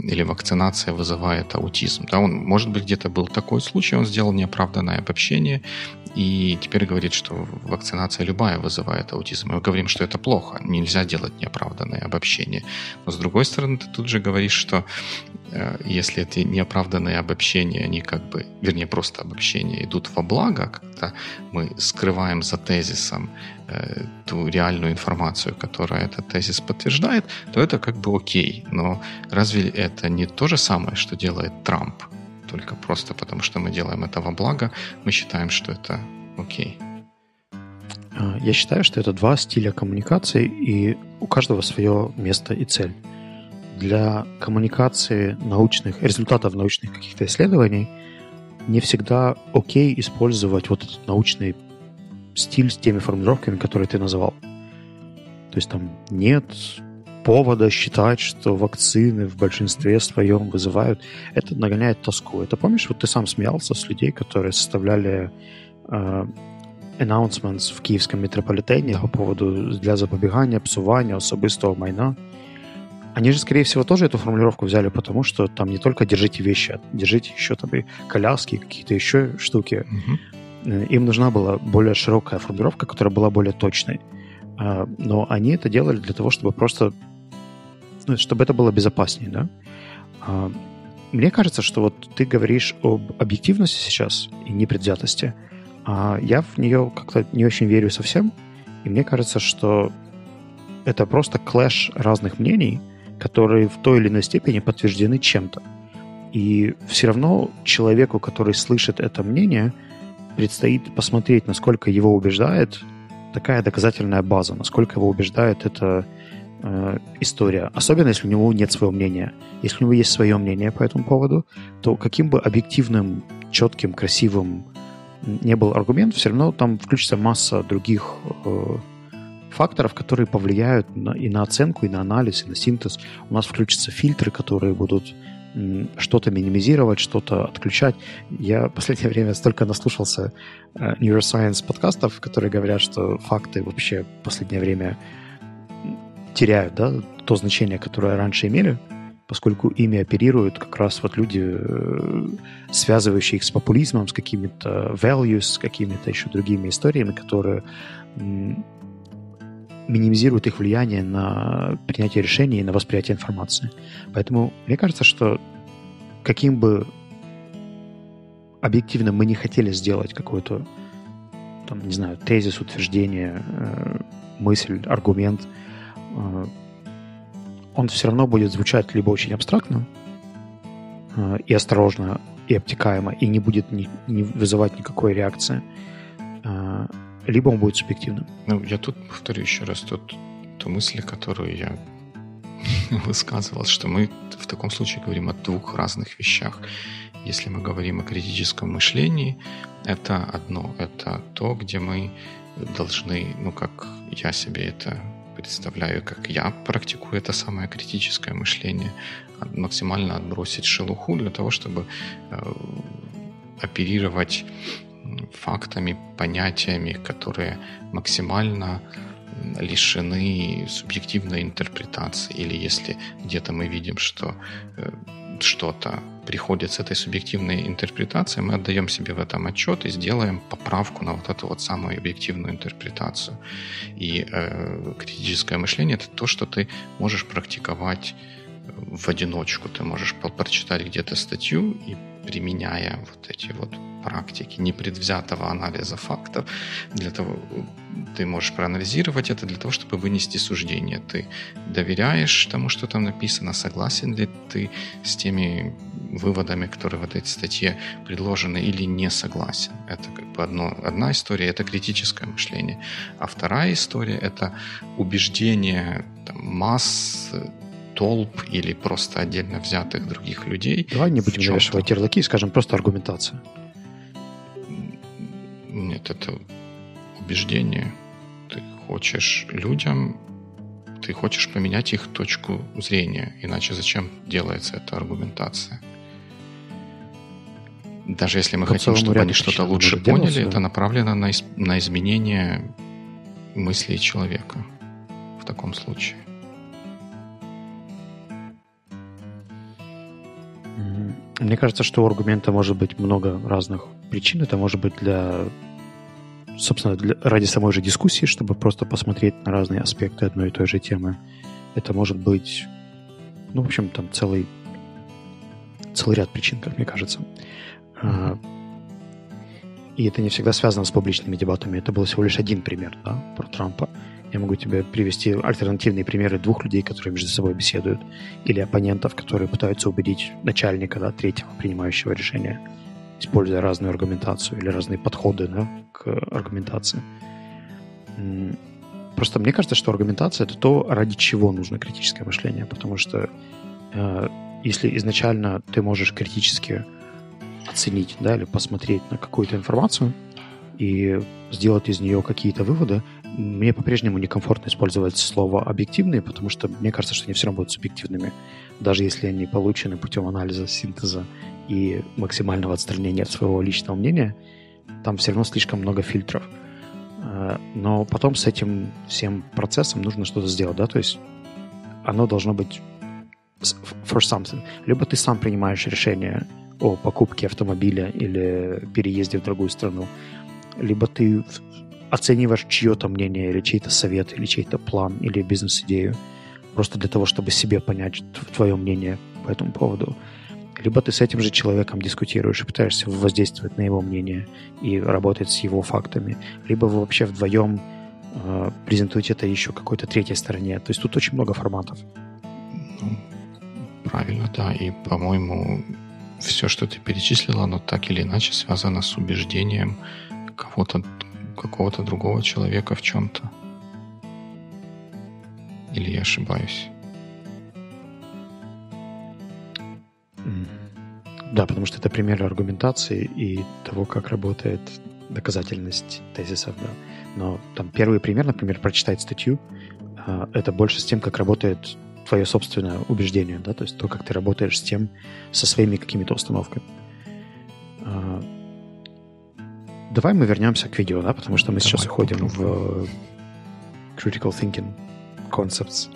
Speaker 1: или вакцинация вызывает аутизм. Да, он, может быть, где-то был такой случай, он сделал неоправданное обобщение, и теперь говорит, что вакцинация любая вызывает аутизм. Мы говорим, что это плохо, нельзя делать неоправданное обобщение. Но с другой стороны, ты тут же говоришь, что э, если эти неоправданные обобщения, они как бы, вернее, просто обобщения идут во благо, когда мы скрываем за тезисом ту реальную информацию, которая этот тезис подтверждает, то это как бы окей. Но разве это не то же самое, что делает Трамп? только просто потому, что мы делаем это во благо, мы считаем, что это окей.
Speaker 2: А, я считаю, что это два стиля коммуникации, и у каждого свое место и цель. Для коммуникации научных, результатов научных каких-то исследований не всегда окей использовать вот этот научный стиль с теми формулировками, которые ты называл. То есть там нет повода считать, что вакцины в большинстве своем вызывают, это нагоняет тоску. Это помнишь, вот ты сам смеялся с людей, которые составляли э, announcements в киевском метрополитене по поводу для запобігання, псування особистого майна. Они же, скорее всего, тоже эту формулировку взяли, потому что там не только держите вещи, а держите еще там и коляски, какие-то еще штуки. Угу. Им нужна была более широкая формулировка, которая была более точной. А, но они это делали для того, чтобы просто ну, чтобы это было безопаснее, да. А, мне кажется, что вот ты говоришь об объективности сейчас и непредвзятости, а я в нее как-то не очень верю совсем, и мне кажется, что это просто клэш разных мнений, которые в той или иной степени подтверждены чем-то. И все равно человеку, который слышит это мнение, предстоит посмотреть, насколько его убеждает такая доказательная база, насколько его убеждает это э, история, особенно если у него нет своего мнения. Если у него есть свое мнение по этому поводу, то каким бы объективным, четким, красивым не был аргумент, все равно там включится масса других э, факторов, которые повлияют на, и на оценку, и на анализ, и на синтез. У нас включатся фильтры, которые будут что-то минимизировать, что-то отключать. Я в последнее время столько наслушался э, neuroscience подкастов, которые говорят, что факты вообще в последнее время теряют да, то значение, которое раньше имели, поскольку ими оперируют как раз вот люди, э, связывающие их с популизмом, с какими-то values, с какими-то еще другими историями, которые минимизируют их влияние на принятие решений и на восприятие информации. Поэтому мне кажется, что каким бы объективно мы не хотели сделать какой-то, там, не знаю, тезис, утверждение, э, мысль, аргумент, Э, он все равно будет звучать либо очень абстрактно э, и осторожно, и обтекаемо, и не будет не, не вызывать никакой реакции, либо он будет субъективным.
Speaker 1: Ну, я тут повторю еще раз тот, ту мысль, которую я (laughs) высказывал, что мы в таком случае говорим о двух разных вещах. Если мы говорим о критическом мышлении, это одно, это то, где мы должны, ну как я себе это представляю, как я практикую это самое критическое мышление, максимально отбросить шелуху для того, чтобы э, оперировать фактами, понятиями, которые максимально лишены субъективной интерпретации. Или если где-то мы видим, что э, что-то приходит с этой субъективной интерпретацией, мы отдаем себе в этом отчет и сделаем поправку на вот эту вот самую объективную интерпретацию. И э, критическое мышление это то, что ты можешь практиковать в одиночку. Ты можешь прочитать где-то статью и применяя вот эти вот практики непредвзятого анализа фактов, для того ты можешь проанализировать это для того, чтобы вынести суждение. Ты доверяешь тому, что там написано, согласен ли ты с теми выводами, которые в этой статье предложены, или не согласен. Это как бы одно, одна история, это критическое мышление. А вторая история — это убеждение там, масс толп или просто отдельно взятых других людей.
Speaker 2: Давай не будем навешивать ярлыки, скажем просто аргументация.
Speaker 1: Нет, это убеждение. Ты хочешь людям, ты хочешь поменять их точку зрения, иначе зачем делается эта аргументация? Даже если мы По хотим, чтобы они что-то лучше поняли, делаться, это направлено на, из, на изменение мыслей человека в таком случае.
Speaker 2: Мне кажется, что у аргумента может быть много разных причин. Это может быть для собственно, для, ради самой же дискуссии, чтобы просто посмотреть на разные аспекты одной и той же темы. Это может быть, ну, в общем, там целый, целый ряд причин, как мне кажется. Mm-hmm. И это не всегда связано с публичными дебатами. Это был всего лишь один пример да, про Трампа. Я могу тебе привести альтернативные примеры двух людей, которые между собой беседуют, или оппонентов, которые пытаются убедить начальника, да, третьего принимающего решения, используя разную аргументацию или разные подходы да, к аргументации. Просто мне кажется, что аргументация — это то, ради чего нужно критическое мышление, потому что э, если изначально ты можешь критически оценить, да, или посмотреть на какую-то информацию и сделать из нее какие-то выводы, мне по-прежнему некомфортно использовать слово «объективные», потому что мне кажется, что они все равно будут субъективными, даже если они получены путем анализа, синтеза и максимального отстранения от своего личного мнения, там все равно слишком много фильтров. Э, но потом с этим всем процессом нужно что-то сделать, да, то есть оно должно быть for something. Либо ты сам принимаешь решение о покупке автомобиля или переезде в другую страну, либо ты оцениваешь чье-то мнение или чей-то совет, или чей-то план, или бизнес-идею, просто для того, чтобы себе понять твое мнение по этому поводу. Либо ты с этим же человеком дискутируешь и пытаешься воздействовать на его мнение и работать с его фактами. Либо вы вообще вдвоем э, презентуете это еще какой-то третьей стороне. То есть тут очень много форматов.
Speaker 1: Ну, правильно, да. И, по-моему, все, что ты перечислил, оно так или иначе связано с убеждением кого-то, какого-то другого человека в чем-то. Или я ошибаюсь?
Speaker 2: Да, потому что это пример аргументации и того, как работает доказательность тезисов. Да. Но там первый пример, например, прочитать статью, а, это больше с тем, как работает твое собственное убеждение, да, то есть то, как ты работаешь с тем, со своими какими-то установками. Давай мы вернемся к видео, да, потому что мы Давай сейчас уходим в critical thinking concepts.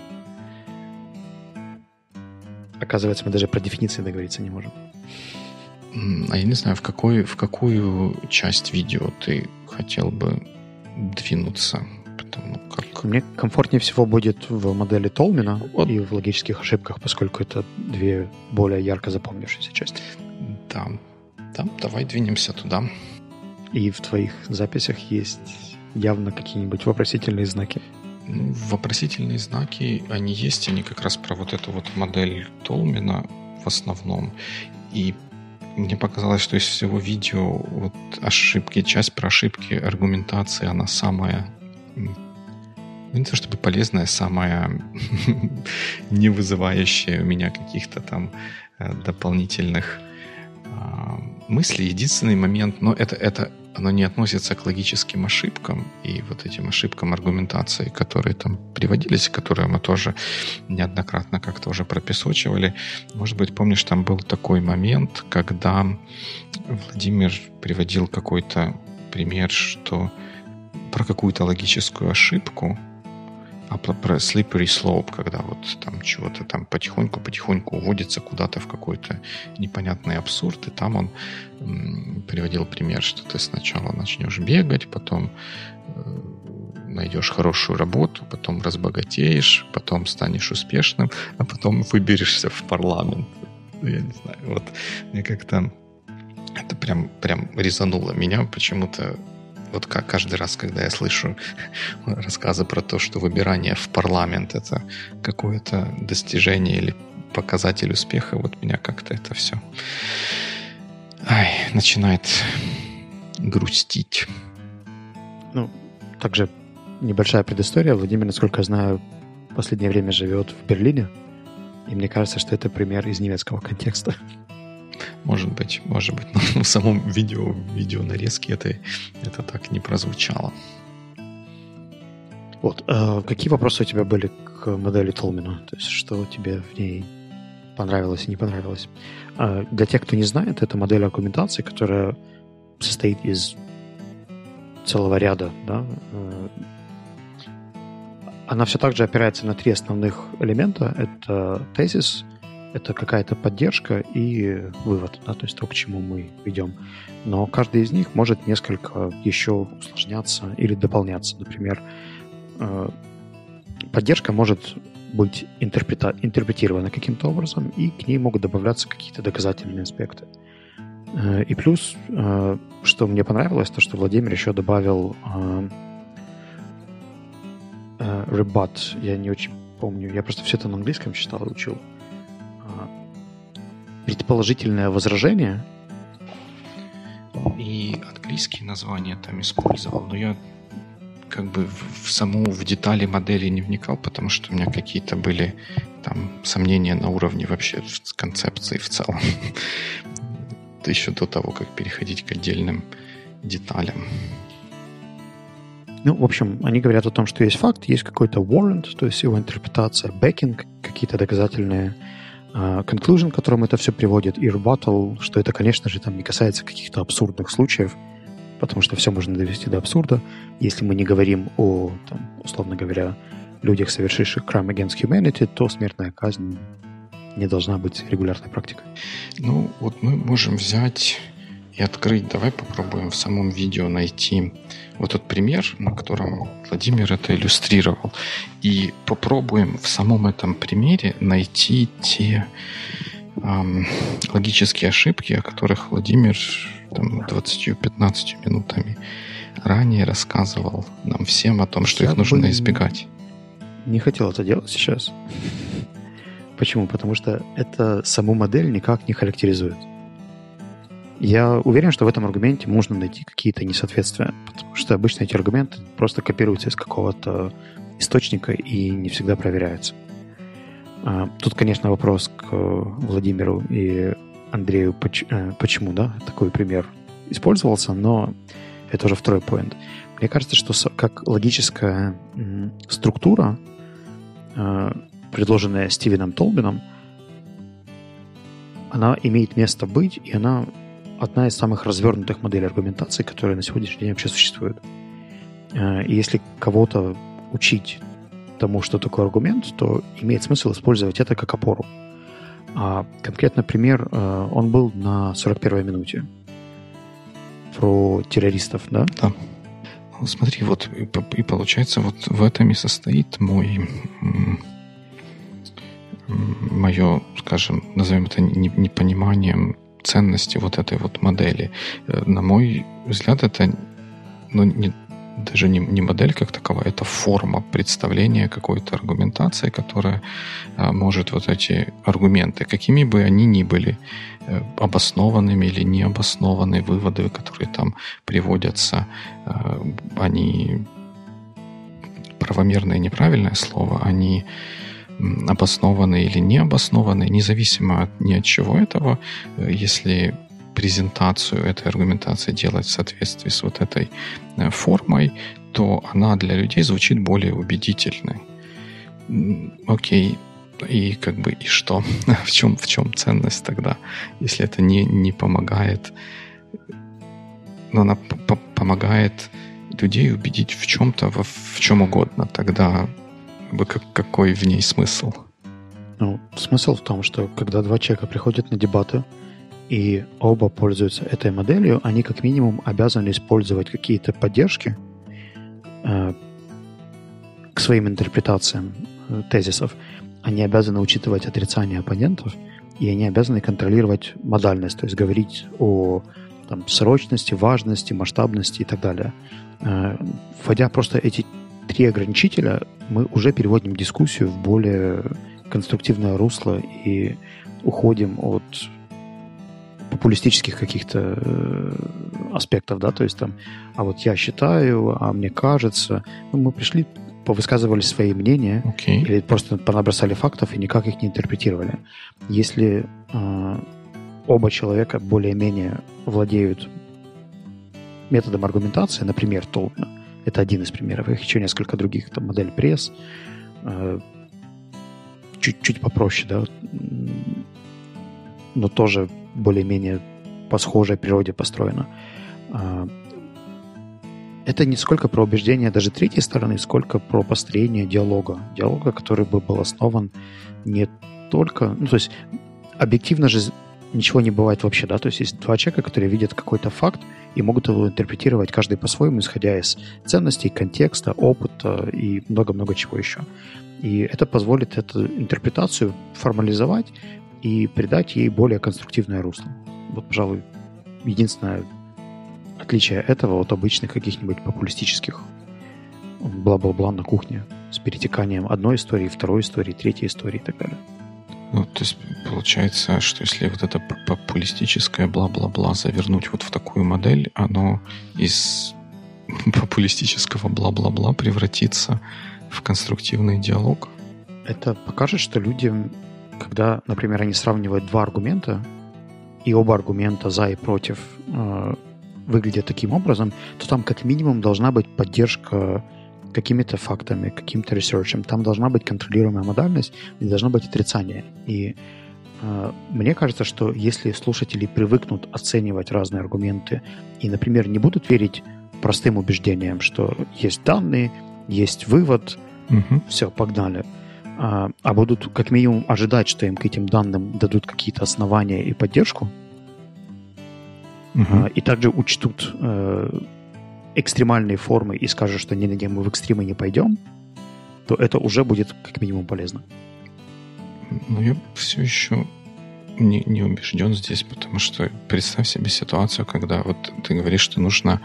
Speaker 2: Оказывается, мы даже про дефиниции договориться не можем.
Speaker 1: А я не знаю, в, какой, в какую часть видео ты хотел бы двинуться?
Speaker 2: Потому как... Мне комфортнее всего будет в модели Толмина вот. и в логических ошибках, поскольку это две более ярко запомнившиеся части.
Speaker 1: Да, да давай двинемся туда.
Speaker 2: И в твоих записях есть явно какие-нибудь вопросительные знаки.
Speaker 1: Ну, вопросительные знаки, они есть, они как раз про вот эту вот модель Толмина в основном. И мне показалось, что из всего видео вот ошибки, часть про ошибки аргументации, она самая ну, не то чтобы полезная, самая (laughs) не вызывающая у меня каких-то там э, дополнительных а, мыслей. Единственный момент, но это, это оно не относится к логическим ошибкам и вот этим ошибкам аргументации, которые там приводились, которые мы тоже неоднократно как-то уже пропесочивали. Может быть, помнишь, там был такой момент, когда Владимир приводил какой-то пример, что про какую-то логическую ошибку, а про, про slippery slope, когда вот там чего-то там потихоньку-потихоньку уводится куда-то в какой-то непонятный абсурд, и там он приводил пример, что ты сначала начнешь бегать, потом э, найдешь хорошую работу, потом разбогатеешь, потом станешь успешным, а потом выберешься в парламент. Ну, я не знаю, вот мне как-то это прям, прям резануло меня почему-то вот как каждый раз, когда я слышу (laughs) рассказы про то, что выбирание в парламент это какое-то достижение или показатель успеха, вот меня как-то это все ай, начинает грустить.
Speaker 2: Ну, также небольшая предыстория. Владимир, насколько я знаю, в последнее время живет в Берлине. И мне кажется, что это пример из немецкого контекста.
Speaker 1: Может быть, может быть. (laughs) Но в самом видео, видео нарезке это, это так не прозвучало.
Speaker 2: Вот. А какие вопросы у тебя были к модели Толмина? То есть, что тебе в ней понравилось и не понравилось? А для тех, кто не знает, это модель аргументации, которая состоит из целого ряда. Да? Э, она все так же опирается на три основных элемента. Это тезис, это какая-то поддержка и вывод, да, то есть то, к чему мы ведем. Но каждый из них может несколько еще усложняться или дополняться. Например, э, поддержка может быть интерпрета- интерпретирована каким-то образом, и к ней могут добавляться какие-то доказательные аспекты. Э, и плюс, э, что мне понравилось, то, что Владимир еще добавил rebut. Я не очень помню. Я просто все это на английском читал и учил предположительное возражение.
Speaker 1: И английские названия там использовал, но я как бы в, в саму в детали модели не вникал, потому что у меня какие-то были там сомнения на уровне вообще концепции в целом. (laughs) Еще до того, как переходить к отдельным деталям.
Speaker 2: Ну, в общем, они говорят о том, что есть факт, есть какой-то warrant, то есть его интерпретация, backing, какие-то доказательные conclusion, к которому это все приводит, и rebuttal, что это, конечно же, там не касается каких-то абсурдных случаев, потому что все можно довести до абсурда. Если мы не говорим о, там, условно говоря, людях, совершивших crime against humanity, то смертная казнь не должна быть регулярной практикой.
Speaker 1: Ну, вот мы можем взять и открыть. Давай попробуем в самом видео найти вот тот пример, на котором Владимир это иллюстрировал. И попробуем в самом этом примере найти те эм, логические ошибки, о которых Владимир там, 20-15 минутами ранее рассказывал нам всем о том, что Я их нужно избегать.
Speaker 2: Не хотел это делать сейчас. Почему? Потому что это саму модель никак не характеризует. Я уверен, что в этом аргументе можно найти какие-то несоответствия, потому что обычно эти аргументы просто копируются из какого-то источника и не всегда проверяются. А, тут, конечно, вопрос к Владимиру и Андрею, э, почему да, такой пример использовался, но это уже второй поинт. Мне кажется, что как логическая структура, э, предложенная Стивеном Толбином, она имеет место быть, и она одна из самых развернутых моделей аргументации, которые на сегодняшний день вообще существуют. Э, и если кого-то учить тому, что такое аргумент, то имеет смысл использовать это как опору. А конкретно пример, э, он был на 41-й минуте про террористов, да?
Speaker 1: Да. Ну, смотри, вот и, получается, вот в этом и состоит мой мое, скажем, назовем это непониманием ценности вот этой вот модели. Э, на мой взгляд, это ну, не, даже не, не модель как таковая, это форма представления какой-то аргументации, которая а, может вот эти аргументы, какими бы они ни были, э, обоснованными или необоснованные выводы, которые там приводятся, э, они правомерное неправильное слово, они обоснованные или не обоснованные, независимо от, ни от чего этого, э, если презентацию этой аргументации делать в соответствии с вот этой э, формой, то она для людей звучит более убедительной. Окей, и как бы и что? (laughs) в чем в чем ценность тогда, если это не не помогает, но она помогает людей убедить в чем-то, в, в чем угодно, тогда как, какой в ней смысл?
Speaker 2: Ну, смысл в том, что когда два человека приходят на дебаты, и оба пользуются этой моделью, они как минимум обязаны использовать какие-то поддержки э, к своим интерпретациям э, тезисов. Они обязаны учитывать отрицание оппонентов, и они обязаны контролировать модальность, то есть говорить о там, срочности, важности, масштабности и так далее. Э, вводя просто эти три ограничителя, мы уже переводим дискуссию в более конструктивное русло и уходим от популистических каких-то э, аспектов, да, то есть там, а вот я считаю, а мне кажется, ну, мы пришли, повысказывали свои мнения
Speaker 1: okay.
Speaker 2: или просто понабросали фактов и никак их не интерпретировали. Если э, оба человека более-менее владеют методом аргументации, например, Толкна, это один из примеров. Их еще несколько других. Там модель пресс. Э, чуть-чуть попроще, да. Но тоже более-менее по схожей природе построена. Э, это не сколько про убеждение даже третьей стороны, сколько про построение диалога. Диалога, который бы был основан не настолько... Ну, то есть объективно же ничего не бывает вообще, да, то есть есть два человека, которые видят какой-то факт и могут его интерпретировать каждый по-своему, исходя из ценностей, контекста, опыта и много-много чего еще. И это позволит эту интерпретацию формализовать и придать ей более конструктивное русло. Вот, пожалуй, единственное отличие этого от обычных каких-нибудь популистических бла-бла-бла на кухне с перетеканием одной истории, второй истории, третьей истории и так далее.
Speaker 1: Ну, то есть получается, что если вот это популистическое бла-бла-бла завернуть вот в такую модель, оно из (laughs) популистического бла-бла-бла превратится в конструктивный диалог?
Speaker 2: Это покажет, что люди, когда, например, они сравнивают два аргумента, и оба аргумента за и против э, выглядят таким образом, то там как минимум должна быть поддержка какими-то фактами, каким-то ресерчем. Там должна быть контролируемая модальность, не должно быть отрицания. И э, мне кажется, что если слушатели привыкнут оценивать разные аргументы и, например, не будут верить простым убеждениям, что есть данные, есть вывод, угу. все, погнали, а, а будут как минимум ожидать, что им к этим данным дадут какие-то основания и поддержку, угу. а, и также учтут э, экстремальные формы и скажешь, что не-не-не, мы в экстремы не пойдем, то это уже будет как минимум полезно.
Speaker 1: Ну, я все еще не, не убежден здесь, потому что представь себе ситуацию, когда вот ты говоришь, что нужно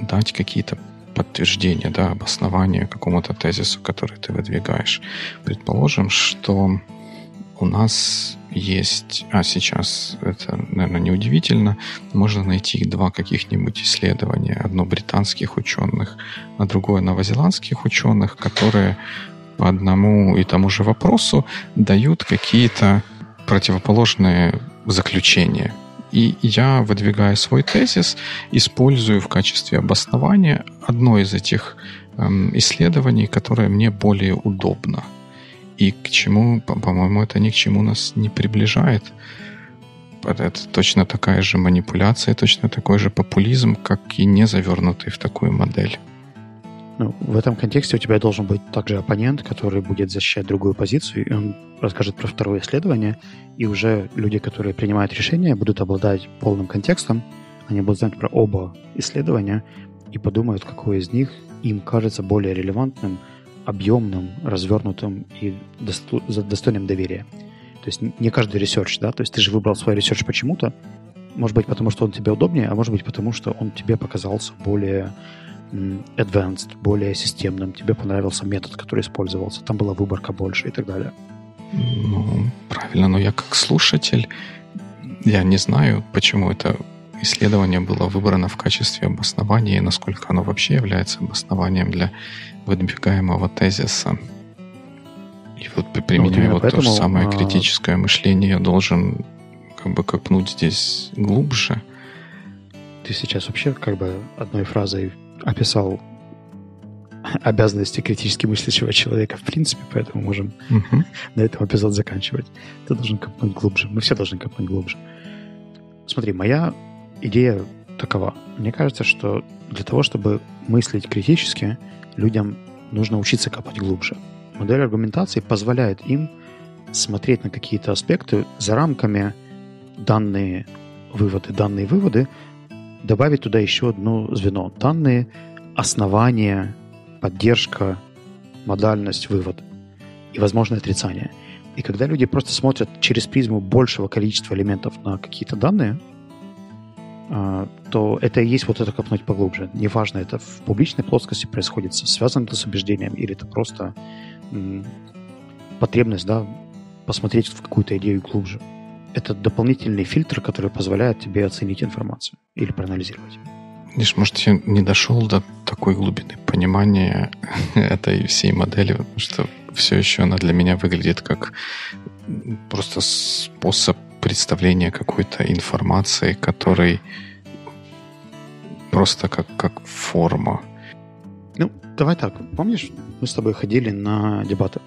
Speaker 1: дать какие-то подтверждения, да, обоснования какому-то тезису, который ты выдвигаешь. Предположим, что у нас есть, а сейчас это, наверное, неудивительно, можно найти два каких-нибудь исследования. Одно британских ученых, а другое новозеландских ученых, которые по одному и тому же вопросу дают какие-то противоположные заключения. И я, выдвигая свой тезис, использую в качестве обоснования одно из этих эм, исследований, которое мне более удобно – и к чему, по-моему, это ни к чему нас не приближает. Это точно такая же манипуляция, точно такой же популизм, как и не завернутый в такую модель.
Speaker 2: Ну, в этом контексте у тебя должен быть также оппонент, который будет защищать другую позицию, и он расскажет про второе исследование, и уже люди, которые принимают решения, будут обладать полным контекстом, они будут знать про оба исследования и подумают, какое из них им кажется более релевантным – объемным, развернутым и досто, достойным доверия. То есть не каждый research, да, то есть ты же выбрал свой research почему-то, может быть, потому что он тебе удобнее, а может быть, потому что он тебе показался более advanced, более системным, тебе понравился метод, который использовался, там была выборка больше и так далее.
Speaker 1: Ну, правильно, но я как слушатель, я не знаю, почему это исследование было выбрано в качестве обоснования и насколько оно вообще является обоснованием для выдвигаемого тезиса. И вот применяя ну, вот, вот то же самое а... критическое мышление, я должен как бы копнуть здесь глубже.
Speaker 2: Ты сейчас вообще как бы одной фразой описал обязанности критически мыслящего человека в принципе, поэтому можем угу. на этом эпизод заканчивать. Ты должен копнуть глубже. Мы все должны копнуть глубже. Смотри, моя идея такова. Мне кажется, что для того, чтобы мыслить критически, людям нужно учиться копать глубже. Модель аргументации позволяет им смотреть на какие-то аспекты за рамками данные выводы, данные выводы, добавить туда еще одно звено. Данные, основания, поддержка, модальность, вывод и возможное отрицание. И когда люди просто смотрят через призму большего количества элементов на какие-то данные, то это и есть вот это копнуть поглубже. Неважно, это в публичной плоскости происходит, связано это с убеждением, или это просто потребность, да, посмотреть в какую-то идею глубже. Это дополнительный фильтр, который позволяет тебе оценить информацию или проанализировать.
Speaker 1: Лишь, может, я не дошел до такой глубины понимания (laughs) этой всей модели, потому что все еще она для меня выглядит как просто способ представления какой-то информации, который просто как, как форма.
Speaker 2: Ну, давай так. Помнишь, мы с тобой ходили на дебаты?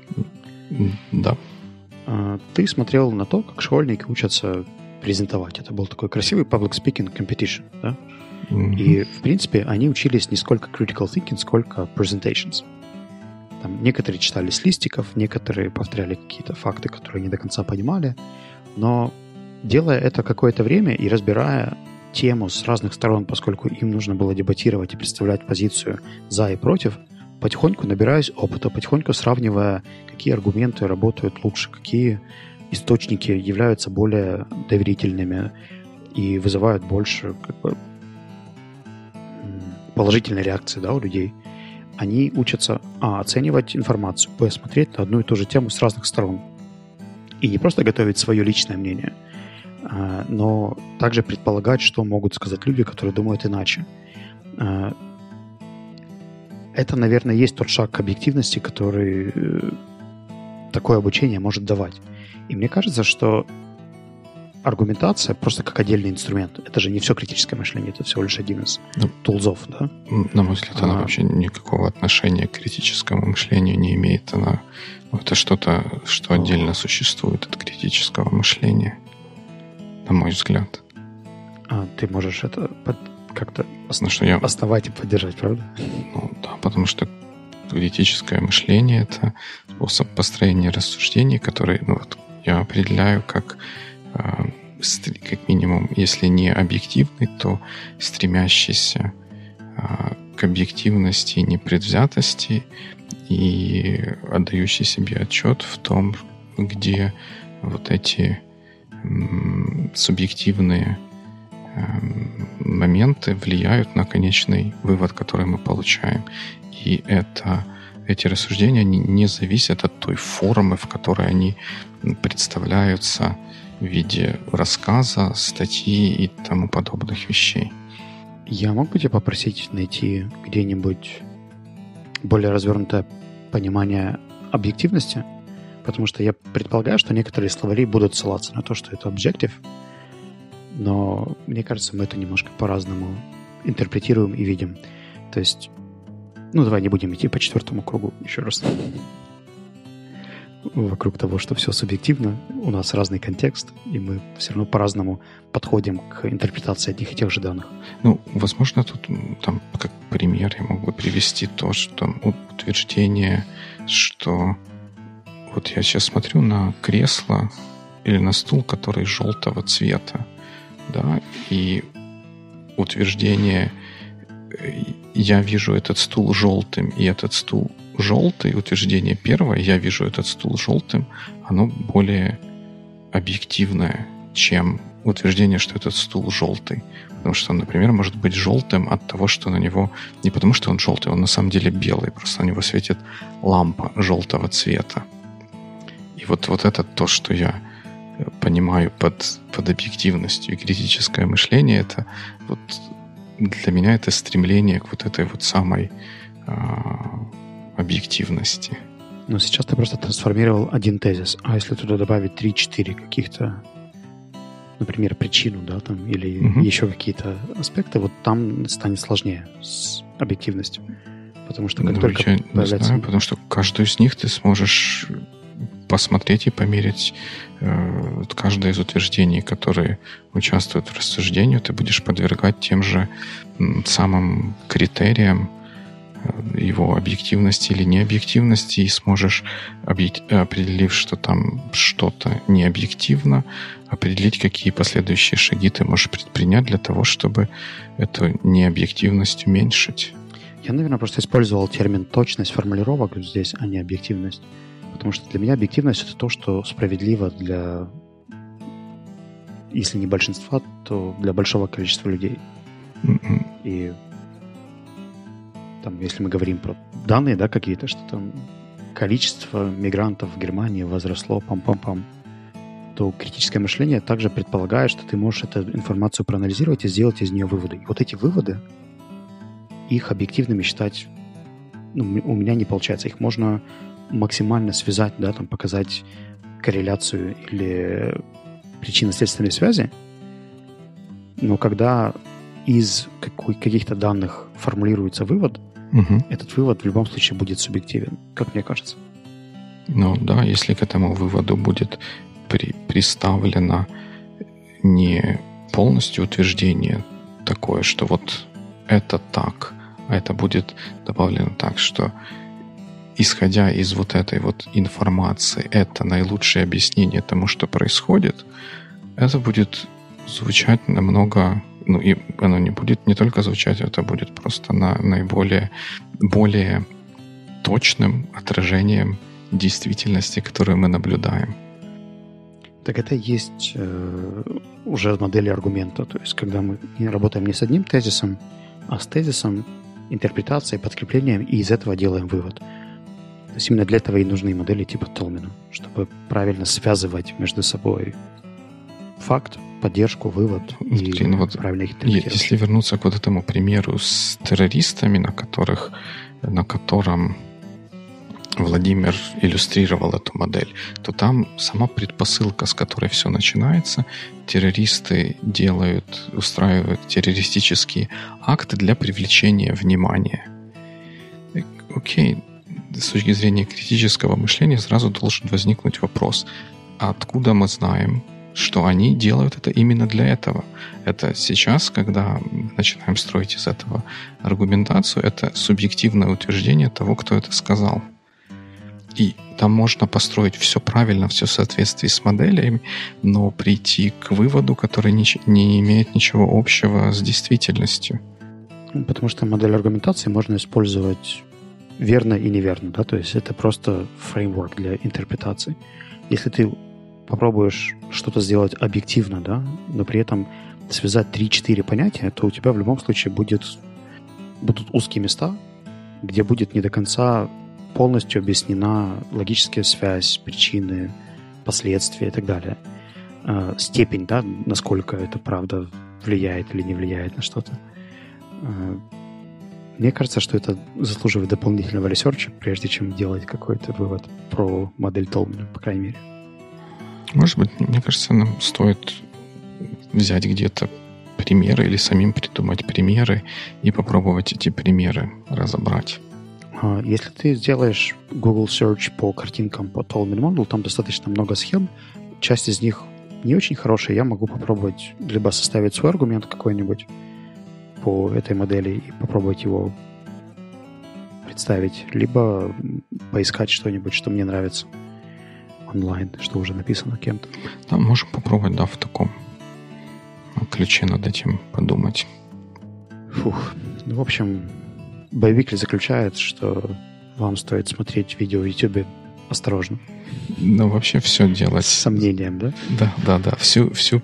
Speaker 1: Да.
Speaker 2: А, ты смотрел на то, как школьники учатся презентовать. Это был такой красивый public speaking competition, да? Mm-hmm. И, в принципе, они учились не сколько critical thinking, сколько presentations. Там, некоторые читали с листиков, некоторые повторяли какие-то факты, которые не до конца понимали, но делая это какое-то время и разбирая тему с разных сторон, поскольку им нужно было дебатировать и представлять позицию за и против, потихоньку набираюсь опыта, потихоньку сравнивая, какие аргументы работают лучше, какие источники являются более доверительными и вызывают больше как бы, положительной реакции да, у людей. Они учатся а, оценивать информацию, б, смотреть на одну и ту же тему с разных сторон. И не просто готовить свое личное мнение – но также предполагать, что могут сказать люди, которые думают иначе. А, это, наверное, есть тот шаг к объективности, который э, такое обучение может давать. И мне кажется, что аргументация просто как отдельный инструмент. Это же не все критическое мышление, это всего лишь один из ну, тулзов, да?
Speaker 1: На мой взгляд, она а, вообще никакого отношения к критическому мышлению не имеет. Она это что-то, что отдельно существует от критического мышления на мой взгляд.
Speaker 2: А ты можешь это как-то
Speaker 1: ну, что я...
Speaker 2: основать и поддержать, правда?
Speaker 1: Ну да, потому что критическое мышление — это способ построения рассуждений, который ну, вот, я определяю как, э, как минимум, если не объективный, то стремящийся э, к объективности и непредвзятости и отдающий себе отчет в том, где вот эти субъективные эм, моменты влияют на конечный вывод, который мы получаем. И это, эти рассуждения не, не зависят от той формы, в которой они представляются в виде рассказа, статьи и тому подобных вещей.
Speaker 2: Я мог бы тебя попросить найти где-нибудь более развернутое понимание объективности? Потому что я предполагаю, что некоторые словари будут ссылаться на то, что это объектив, но мне кажется, мы это немножко по-разному интерпретируем и видим. То есть, ну, давай не будем идти по четвертому кругу еще раз. Вокруг того, что все субъективно, у нас разный контекст, и мы все равно по-разному подходим к интерпретации одних и тех же данных.
Speaker 1: Ну, возможно, тут там как пример я могу привести то, что утверждение, что вот я сейчас смотрю на кресло или на стул, который желтого цвета, да, и утверждение я вижу этот стул желтым, и этот стул желтый, утверждение первое, я вижу этот стул желтым, оно более объективное, чем утверждение, что этот стул желтый. Потому что он, например, может быть желтым от того, что на него... Не потому, что он желтый, он на самом деле белый, просто на него светит лампа желтого цвета. И вот, вот это то, что я понимаю под, под объективностью и критическое мышление, это вот для меня это стремление к вот этой вот самой э, объективности.
Speaker 2: Но сейчас ты просто трансформировал один тезис. А если туда добавить 3-4 каких-то, например, причину, да, там, или угу. еще какие-то аспекты, вот там станет сложнее с объективностью. Потому что как ну, только
Speaker 1: я появляется... Не знаю, потому что каждую из них ты сможешь посмотреть и померить э, каждое из утверждений, которые участвуют в рассуждении, ты будешь подвергать тем же самым критериям э, его объективности или необъективности и сможешь, определив, что там что-то необъективно, определить, какие последующие шаги ты можешь предпринять для того, чтобы эту необъективность уменьшить.
Speaker 2: Я, наверное, просто использовал термин точность формулировок здесь, а не объективность. Потому что для меня объективность это то, что справедливо для, если не большинства, то для большого количества людей. Mm-hmm. И там, если мы говорим про данные, да, какие-то, что там количество мигрантов в Германии возросло, пам-пам-пам, то критическое мышление также предполагает, что ты можешь эту информацию проанализировать и сделать из нее выводы. И вот эти выводы, их объективными считать ну, у меня не получается. Их можно максимально связать, да, там показать корреляцию или причинно-следственной связи, но когда из каких-то данных формулируется вывод, угу. этот вывод в любом случае будет субъективен, как мне кажется.
Speaker 1: Ну да, если к этому выводу будет при, приставлено не полностью утверждение такое, что вот это так, а это будет добавлено так, что исходя из вот этой вот информации, это наилучшее объяснение тому, что происходит, это будет звучать намного ну и оно не будет не только звучать, это будет просто на наиболее более точным отражением действительности, которую мы наблюдаем.
Speaker 2: Так это есть э, уже модели аргумента. То есть, когда мы работаем не с одним тезисом, а с тезисом, интерпретацией, подкреплением, и из этого делаем вывод. То есть именно для этого и нужны модели типа Толмина, чтобы правильно связывать между собой факт, поддержку, вывод и ну вот правильно их
Speaker 1: Если вернуться к вот этому примеру с террористами, на которых, на котором Владимир иллюстрировал эту модель, то там сама предпосылка, с которой все начинается, террористы делают, устраивают террористические акты для привлечения внимания. Окей, с точки зрения критического мышления сразу должен возникнуть вопрос, откуда мы знаем, что они делают это именно для этого. Это сейчас, когда мы начинаем строить из этого аргументацию, это субъективное утверждение того, кто это сказал. И там можно построить все правильно, все в соответствии с моделями, но прийти к выводу, который не, не имеет ничего общего с действительностью.
Speaker 2: Потому что модель аргументации можно использовать верно и неверно, да, то есть это просто фреймворк для интерпретации. Если ты попробуешь что-то сделать объективно, да, но при этом связать 3-4 понятия, то у тебя в любом случае будет, будут узкие места, где будет не до конца полностью объяснена логическая связь, причины, последствия и так далее. Э, степень, да, насколько это правда влияет или не влияет на что-то. Э, мне кажется, что это заслуживает дополнительного research а, прежде чем делать какой-то вывод про модель Толмана, по крайней мере.
Speaker 1: Может быть, мне кажется, нам стоит взять где-то примеры или самим придумать примеры и попробовать эти примеры разобрать.
Speaker 2: А, если ты сделаешь Google Search по картинкам по Tolman Model, там достаточно много схем. Часть из них не очень хорошая. Я могу попробовать либо составить свой аргумент какой-нибудь по этой модели и попробовать его представить, либо поискать что-нибудь, что мне нравится онлайн, что уже написано кем-то.
Speaker 1: Да, можем попробовать, да, в таком ключе над этим подумать.
Speaker 2: Фух. Ну, в общем, Боевикли заключает, что вам стоит смотреть видео в YouTube осторожно.
Speaker 1: Ну, вообще все делать. С
Speaker 2: сомнением, да?
Speaker 1: Да, да, да. Всю, всю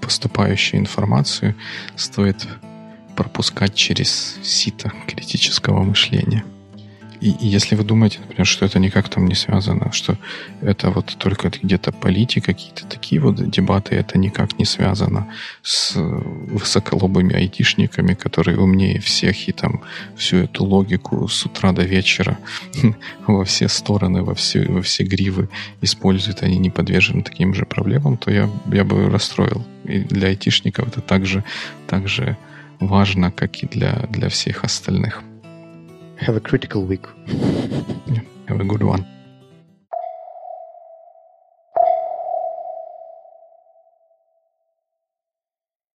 Speaker 1: поступающую информацию стоит пропускать через сито критического мышления. И, если вы думаете, например, что это никак там не связано, что это вот только где-то политика, какие-то такие вот дебаты, это никак не связано с высоколобыми айтишниками, которые умнее всех и там всю эту логику с утра до вечера (laughs) во все стороны, во все, во все гривы используют, они не подвержены таким же проблемам, то я, я бы расстроил. И для айтишников это также, также важно, как и для, для всех остальных.
Speaker 2: Have a critical week.
Speaker 1: Yeah, have a good one.